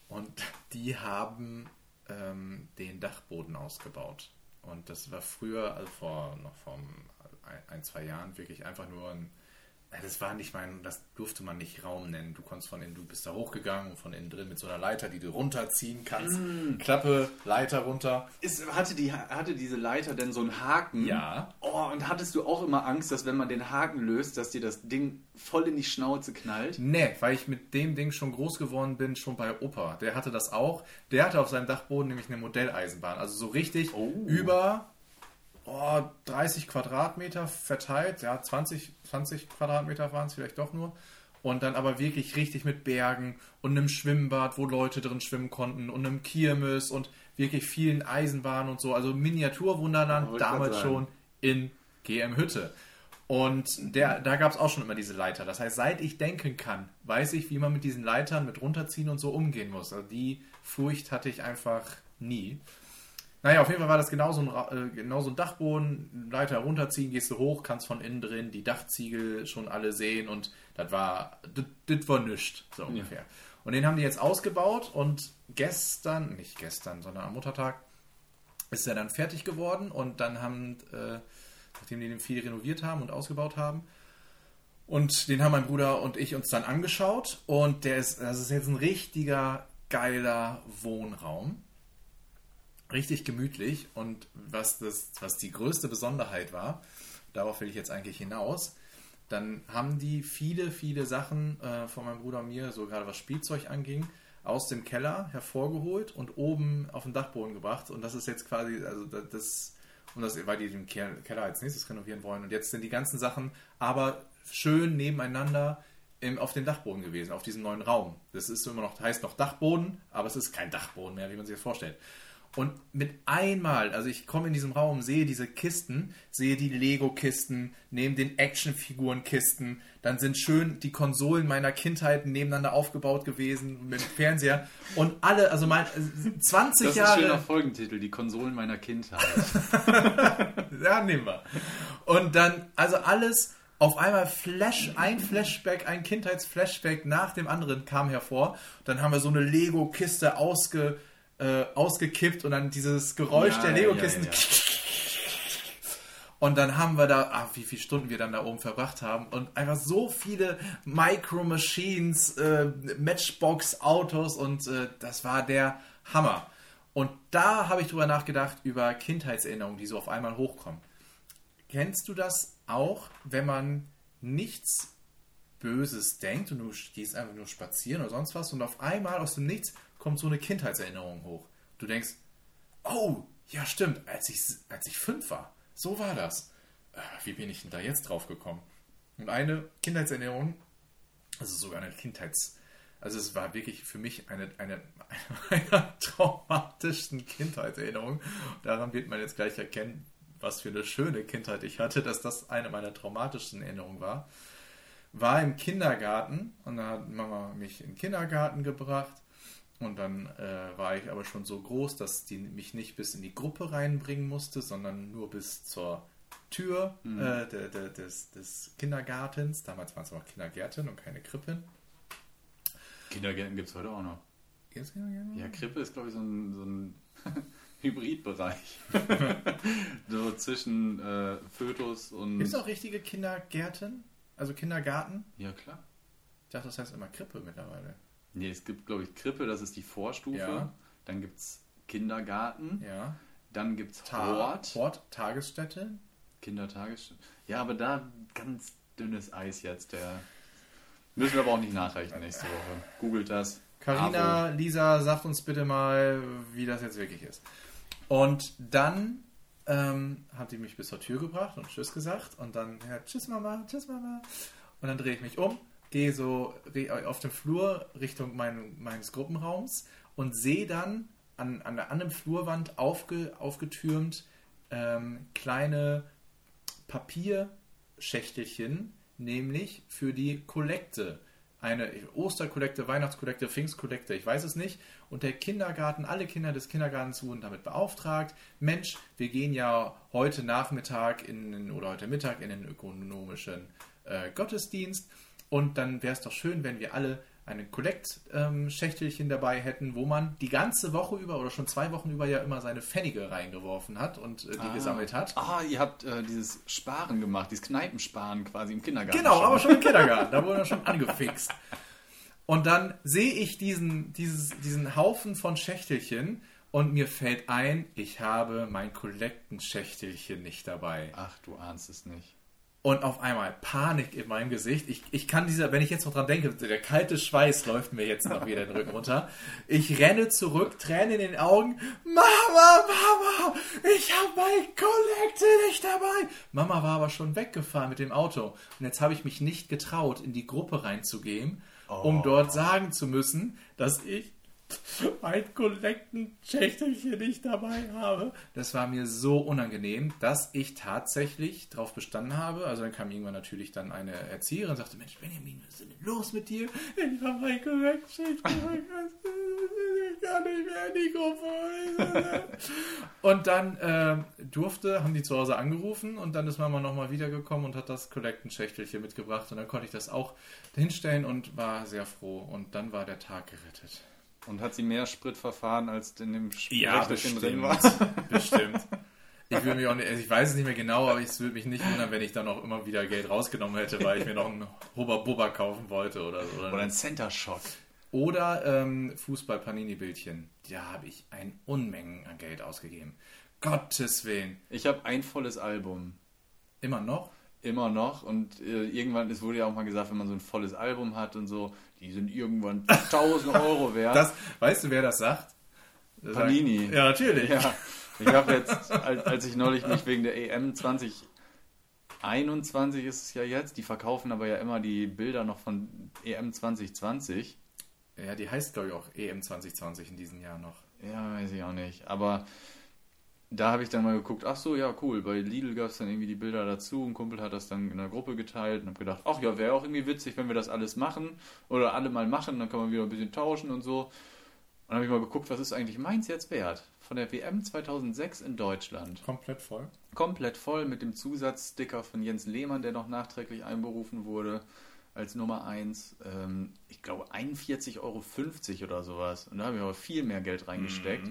Und die haben ähm, den Dachboden ausgebaut. Und das war früher, also vor noch vor ein, zwei Jahren, wirklich einfach nur ein. äh, Das war nicht mein, das durfte man nicht Raum nennen. Du konntest von innen, du bist da hochgegangen und von innen drin mit so einer Leiter, die du runterziehen kannst. Klappe, Leiter runter. ist, hatte, die, hatte diese Leiter denn so einen Haken? Ja. Oh, und hattest du auch immer Angst, dass wenn man den Haken löst, dass dir das Ding voll in die Schnauze knallt? Nee, weil ich mit dem Ding schon groß geworden bin, schon bei Opa. Der hatte das auch. Der hatte auf seinem Dachboden nämlich eine Modelleisenbahn. Also so richtig Oh. über oh, 30 Quadratmeter verteilt. Ja, 20, 20 Quadratmeter waren es vielleicht doch nur. Und dann aber wirklich richtig mit Bergen und einem Schwimmbad, wo Leute drin schwimmen konnten und einem Kirmes und wirklich vielen Eisenbahnen und so. Also Miniaturwunderland, grad damals schon in GM Hütte. Und der, da gab es auch schon immer diese Leiter. Das heißt, seit ich denken kann, weiß ich, wie man mit diesen Leitern, mit runterziehen und so umgehen muss. Also die Furcht hatte ich einfach nie. Naja, auf jeden Fall war das genauso ein, äh, genauso ein Dachboden, Leiter runterziehen, gehst du hoch, kannst von innen drin die Dachziegel schon alle sehen und das war, das- war nichts, so ungefähr. Und den haben die jetzt ausgebaut und gestern, nicht gestern, sondern am Muttertag, ist er dann fertig geworden und dann haben, äh, nachdem die den viel renoviert haben und ausgebaut haben, und den haben mein Bruder und ich uns dann angeschaut und der ist, das ist jetzt ein richtiger geiler Wohnraum. Richtig gemütlich und was, das, was die größte Besonderheit war, darauf will ich jetzt eigentlich hinaus, dann haben die viele, viele Sachen äh, von meinem Bruder und mir, so gerade was Spielzeug anging, aus dem Keller hervorgeholt und oben auf den Dachboden gebracht. Und das ist jetzt quasi, also das, und das, weil die den Ke- Keller als nächstes renovieren wollen. Und jetzt sind die ganzen Sachen aber schön nebeneinander im, auf dem Dachboden gewesen, auf diesem neuen Raum. Das ist immer noch, heißt noch Dachboden, aber es ist kein Dachboden mehr, wie man sich das vorstellt. Und mit einmal, also ich komme in diesem Raum, sehe diese Kisten, sehe die Lego-Kisten, neben den Actionfiguren-Kisten, dann sind schön die Konsolen meiner Kindheit nebeneinander aufgebaut gewesen mit dem Fernseher und alle, also mein, 20 Das ist ein schöner Jahre. Folgentitel, die Konsolen meiner Kindheit. Ja, nehmen wir. Und dann, also alles auf einmal Flash, ein Flashback, ein Kindheitsflashback nach dem anderen kam hervor. Dann haben wir so eine Lego-Kiste ausge, äh, ausgekippt und dann dieses Geräusch Ja, der ja, Lego-Kisten. ja. Und dann haben wir da, ach, wie viele Stunden wir dann da oben verbracht haben und einfach so viele Micro Machines, äh, Matchbox Autos und äh, das war der Hammer. Und da habe ich drüber nachgedacht über Kindheitserinnerungen, die so auf einmal hochkommen. Kennst du das auch, wenn man nichts Böses denkt und du gehst einfach nur spazieren oder sonst was und auf einmal aus dem Nichts kommt so eine Kindheitserinnerung hoch. Du denkst, oh, ja stimmt, als ich, als ich fünf war, so war das. Äh, Wie bin ich denn da jetzt drauf gekommen? Und eine Kindheitserinnerung, also sogar eine Kindheits... Also es war wirklich für mich eine, eine, eine meiner traumatischsten Kindheitserinnerungen. Daran wird man jetzt gleich erkennen, was für eine schöne Kindheit ich hatte, dass das eine meiner traumatischsten Erinnerungen war. War im Kindergarten und da hat Mama mich in den Kindergarten gebracht. Und dann äh, war ich aber schon so groß, dass die mich nicht bis in die Gruppe reinbringen musste, sondern nur bis zur Tür äh, de, de, des, des Kindergartens. Damals waren es noch Kindergärten und keine Krippen. Kindergärten gibt es heute auch noch. Gibt's Kindergärten? Ja, Krippe ist, glaube ich, so ein, so ein Hybridbereich. so zwischen äh, Fötus und. Gibt es auch richtige Kindergärten? Also Kindergarten? Ja, klar. Ich dachte, das heißt immer Krippe mittlerweile. Nee, es gibt, glaube ich, Krippe, das ist die Vorstufe. Ja. Dann gibt es Kindergarten. Ja. Dann gibt es Ta Hort. Hort, Tagesstätte. Kindertagesstätte. Ja, aber da ganz dünnes Eis jetzt. Der müssen wir aber auch nicht nachreichen nächste Woche. Googelt das. Carina, Avo. Lisa, sagt uns bitte mal, wie das jetzt wirklich ist. Und dann ähm, hat die mich bis zur Tür gebracht und Tschüss gesagt. Und dann, ja, Tschüss Mama, Tschüss Mama. Und dann drehe ich mich um, gehe so auf dem Flur Richtung mein, meines Gruppenraums und sehe dann an, an, der, an der Flurwand aufge, aufgetürmt ähm, kleine Papierschächtelchen, nämlich für die Kollekte. Eine Osterkollekte, Weihnachtskollekte, Pfingstkollekte, ich weiß es nicht. Und der Kindergarten, alle Kinder des Kindergartens wurden damit beauftragt. Mensch, wir gehen ja heute Nachmittag in, oder heute Mittag in den ökonomischen äh, Gottesdienst. Und dann wäre es doch schön, wenn wir alle ein Kollektschächtelchen dabei hätten, wo man die ganze Woche über oder schon zwei Wochen über ja immer seine Pfennige reingeworfen hat und äh, die gesammelt hat. Ah, ihr habt äh, dieses Sparen gemacht, dieses Kneipensparen quasi im Kindergarten. Genau, aber schon im Kindergarten. Da wurde er schon angefixt. Und dann sehe ich diesen, dieses, diesen Haufen von Schächtelchen und mir fällt ein, ich habe mein Kollektenschächtelchen nicht dabei. Ach, du ahnst es nicht. Und auf einmal Panik in meinem Gesicht. Ich, ich kann dieser, wenn ich jetzt noch dran denke, der kalte Schweiß läuft mir jetzt noch wieder den Rücken runter. Ich renne zurück, Tränen in den Augen. Mama, Mama, ich habe mein Kollekte nicht dabei. Mama war aber schon weggefahren mit dem Auto. Und jetzt habe ich mich nicht getraut, in die Gruppe reinzugehen, um dort sagen zu müssen, dass ich mein Kollektenschächtelchen nicht dabei habe. Das war mir so unangenehm, dass ich tatsächlich darauf bestanden habe. Also dann kam irgendwann natürlich dann eine Erzieherin und sagte, Mensch, Benjamin, was ist denn los mit dir? Ich habe mein Kollektenschächtelchen ich kann nicht mehr in die Gruppe. Und dann ähm, durfte, haben die zu Hause angerufen und dann ist Mama nochmal wiedergekommen und hat das Kollektenschächtelchen mitgebracht und dann konnte ich das auch hinstellen und war sehr froh und dann war der Tag gerettet. Und hat sie mehr Sprit verfahren, als in dem Ja, Spritchen drin bestimmt. war? bestimmt. Ich würde mich auch nicht, ich weiß es nicht mehr genau, aber es würde mich nicht wundern, wenn ich dann auch immer wieder Geld rausgenommen hätte, weil ich mir noch einen Hubba Bubba kaufen wollte oder so. Oder ein Center Shock. Oder ähm, Fußball-Panini-Bildchen. Da habe ich ein Unmengen an Geld ausgegeben. Gottes Willen. Ich habe ein volles Album. Immer noch? Immer noch. Und äh, irgendwann, es wurde ja auch mal gesagt, wenn man so ein volles Album hat und so, die sind irgendwann 1000 Euro wert. Das, weißt du, wer das sagt? Das sagt- Panini. Ja, natürlich. Ja, ich habe jetzt, als, als ich neulich mich wegen der EM 2021 ist es ja jetzt, die verkaufen aber ja immer die Bilder noch von EM 2020. Ja, die heißt, glaube ich, auch EM 2020 in diesem Jahr noch. Ja, weiß ich auch nicht. Aber da habe ich dann mal geguckt, ach so, ja, cool. Bei Lidl gab es dann irgendwie die Bilder dazu. Ein Kumpel hat das dann in der Gruppe geteilt und habe gedacht, ach ja, wäre auch irgendwie witzig, wenn wir das alles machen. Oder alle mal machen, dann kann man wieder ein bisschen tauschen und so. Und dann habe ich mal geguckt, was ist eigentlich meins jetzt wert? Von der WM 2006 in Deutschland. Komplett voll. Komplett voll mit dem Zusatzsticker von Jens Lehmann, der noch nachträglich einberufen wurde als Nummer 1. Ähm, ich glaube 41,50 Euro oder sowas. Und da habe ich aber viel mehr Geld reingesteckt.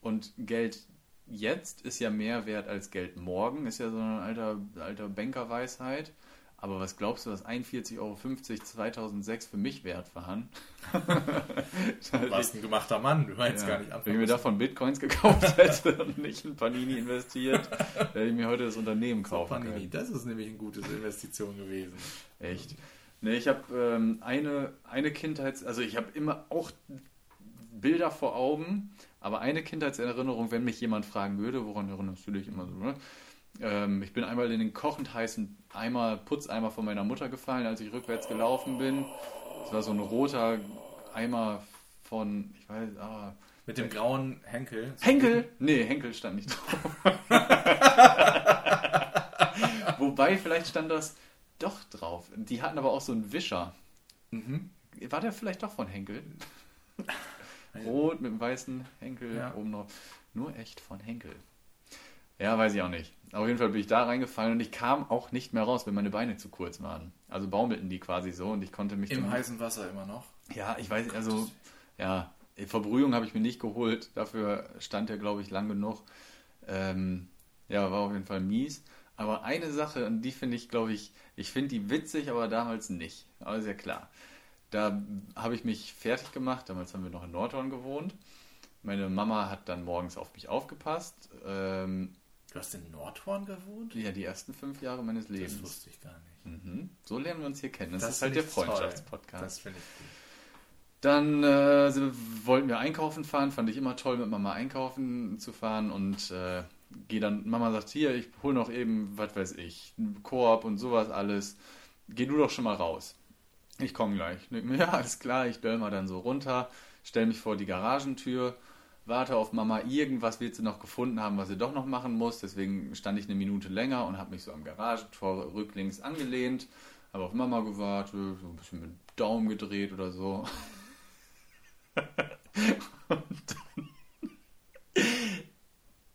Und Geld jetzt ist ja mehr wert als Geld morgen, ist ja so eine alter, alter Bankerweisheit. Aber was glaubst du, was 41,50 Euro 2006 für mich wert waren? Du warst ein gemachter Mann, du meinst gar nicht Wenn ich mir davon Bitcoins gekauft hätte und nicht in Panini investiert, hätte ich mir heute das Unternehmen kaufen Panini, können. das ist nämlich eine gute Investition gewesen. Echt. Ne, ich habe ähm, eine, eine Kindheits... Also ich habe immer auch Bilder vor Augen, aber eine Kindheitserinnerung, wenn mich jemand fragen würde, woran erinnerst du dich immer so, ne? Ähm, ich bin einmal in den kochend heißen Eimer, Putzeimer von meiner Mutter gefallen, als ich rückwärts gelaufen bin. Das war so ein roter Eimer von, ich weiß, ah, Mit dem grauen Henkel. Henkel? Nee, Henkel stand nicht drauf. Wobei, vielleicht stand das doch drauf. Die hatten aber auch so einen Wischer. Mhm. War der vielleicht doch von Henkel? Rot mit einem weißen Henkel Ja. oben drauf. Nur echt von Henkel. Ja, weiß ich auch nicht. Auf jeden Fall bin ich da reingefallen und ich kam auch nicht mehr raus, wenn meine Beine zu kurz waren. Also baumelten die quasi so und ich konnte mich Im heißen Wasser immer noch. ja, ich weiß, also, ja, Verbrühung habe ich mir nicht geholt. Dafür stand er, glaube ich, lang genug. Ähm, ja, war auf jeden Fall mies. Aber eine Sache, und die finde ich, glaube ich, ich finde die witzig, aber damals nicht. Aber ist ja klar. Da habe ich mich fertig gemacht. Damals haben wir noch in Nordhorn gewohnt. Meine Mama hat dann morgens auf mich aufgepasst. Ähm, Du hast in Nordhorn gewohnt? ja, die ersten fünf Jahre meines Lebens. Das wusste ich gar nicht. Mhm. So lernen wir uns hier kennen. Das, ist halt der. Freundschaftspodcast. Das finde ich gut. Dann äh, wollten wir einkaufen fahren, fand ich immer toll, mit Mama einkaufen zu fahren und äh, gehe dann, Mama sagt, hier, ich hol noch eben, was weiß ich, einen Koop und sowas alles. Geh du doch schon mal raus. Ich komme gleich. Ja, alles klar, ich döll mal dann so runter, stell mich vor die Garagentür, warte auf Mama, irgendwas wird sie noch gefunden haben, was sie doch noch machen muss. Deswegen stand ich eine Minute länger und habe mich so am Garagentor rücklings angelehnt, habe auf Mama gewartet, so ein bisschen mit Daumen gedreht oder so. Und dann,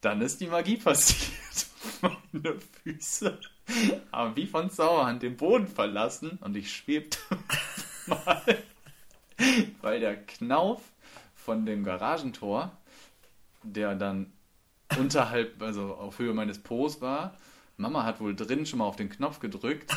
dann ist die Magie passiert. Meine Füße haben wie von Sauerhand den Boden verlassen und ich schwebte mal, weil der Knauf von dem Garagentor, der dann unterhalb, also auf Höhe meines Po's war, Mama hat wohl drin schon mal auf den Knopf gedrückt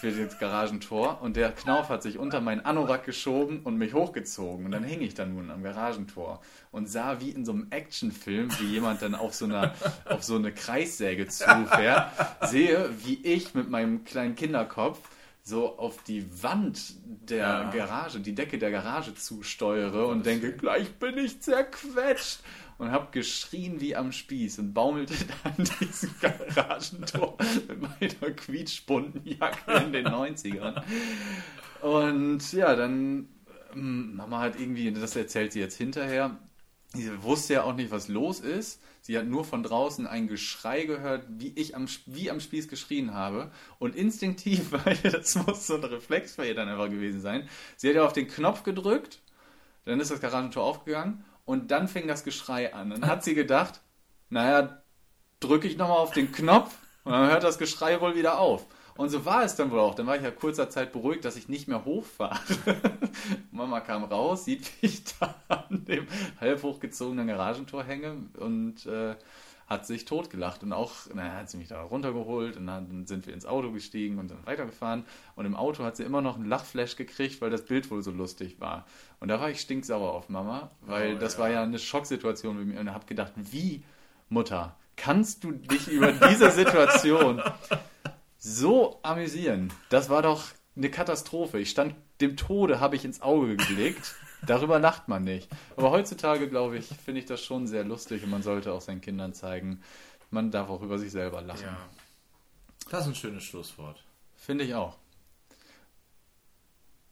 für das Garagentor und der Knauf hat sich unter meinen Anorak geschoben und mich hochgezogen. Und dann hing ich dann nun am Garagentor und sah wie in so einem Actionfilm, wie jemand dann auf so einer auf so eine Kreissäge zufährt, sehe, wie ich mit meinem kleinen Kinderkopf so auf die Wand der Ja. Garage, die Decke der Garage zusteuere und denke, gleich bin ich zerquetscht und habe geschrien wie am Spieß und baumelte dann diesem Garagentor mit meiner quietschbunten Jacke in den 90ern. Und ja, dann, ähm, Mama hat irgendwie, das erzählt sie jetzt hinterher, sie wusste ja auch nicht, was los ist. Sie hat nur von draußen ein Geschrei gehört, wie ich am, wie am Spieß geschrien habe. Und instinktiv, weil das muss so ein Reflex bei ihr dann einfach gewesen sein, sie hat ja auf den Knopf gedrückt, dann ist das Garagentor aufgegangen und dann fing das Geschrei an. Dann hat sie gedacht, naja, drücke ich nochmal auf den Knopf und dann hört das Geschrei wohl wieder auf. Und so war es dann wohl auch. Dann war ich ja kurzer Zeit beruhigt, dass ich nicht mehr hochfahre. Mama kam raus, sieht, wie ich da an dem halb hochgezogenen Garagentor hänge und äh, hat sich totgelacht. Und auch, naja, hat sie mich da runtergeholt und dann sind wir ins Auto gestiegen und dann weitergefahren. Und im Auto hat sie immer noch einen Lachflash gekriegt, weil das Bild wohl so lustig war. Und da war ich stinksauer auf Mama, weil Oh, das ja. war ja eine Schocksituation mit mir. Und habe gedacht, wie, Mutter, kannst du dich über diese Situation so amüsieren. Das war doch eine Katastrophe. Ich stand dem Tode, habe ich ins Auge geblickt. Darüber lacht man nicht. Aber heutzutage, glaube ich, finde ich das schon sehr lustig und man sollte auch seinen Kindern zeigen, man darf auch über sich selber lachen. Ja. Das ist ein schönes Schlusswort. Finde ich auch.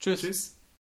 Tschüss. Tschüss.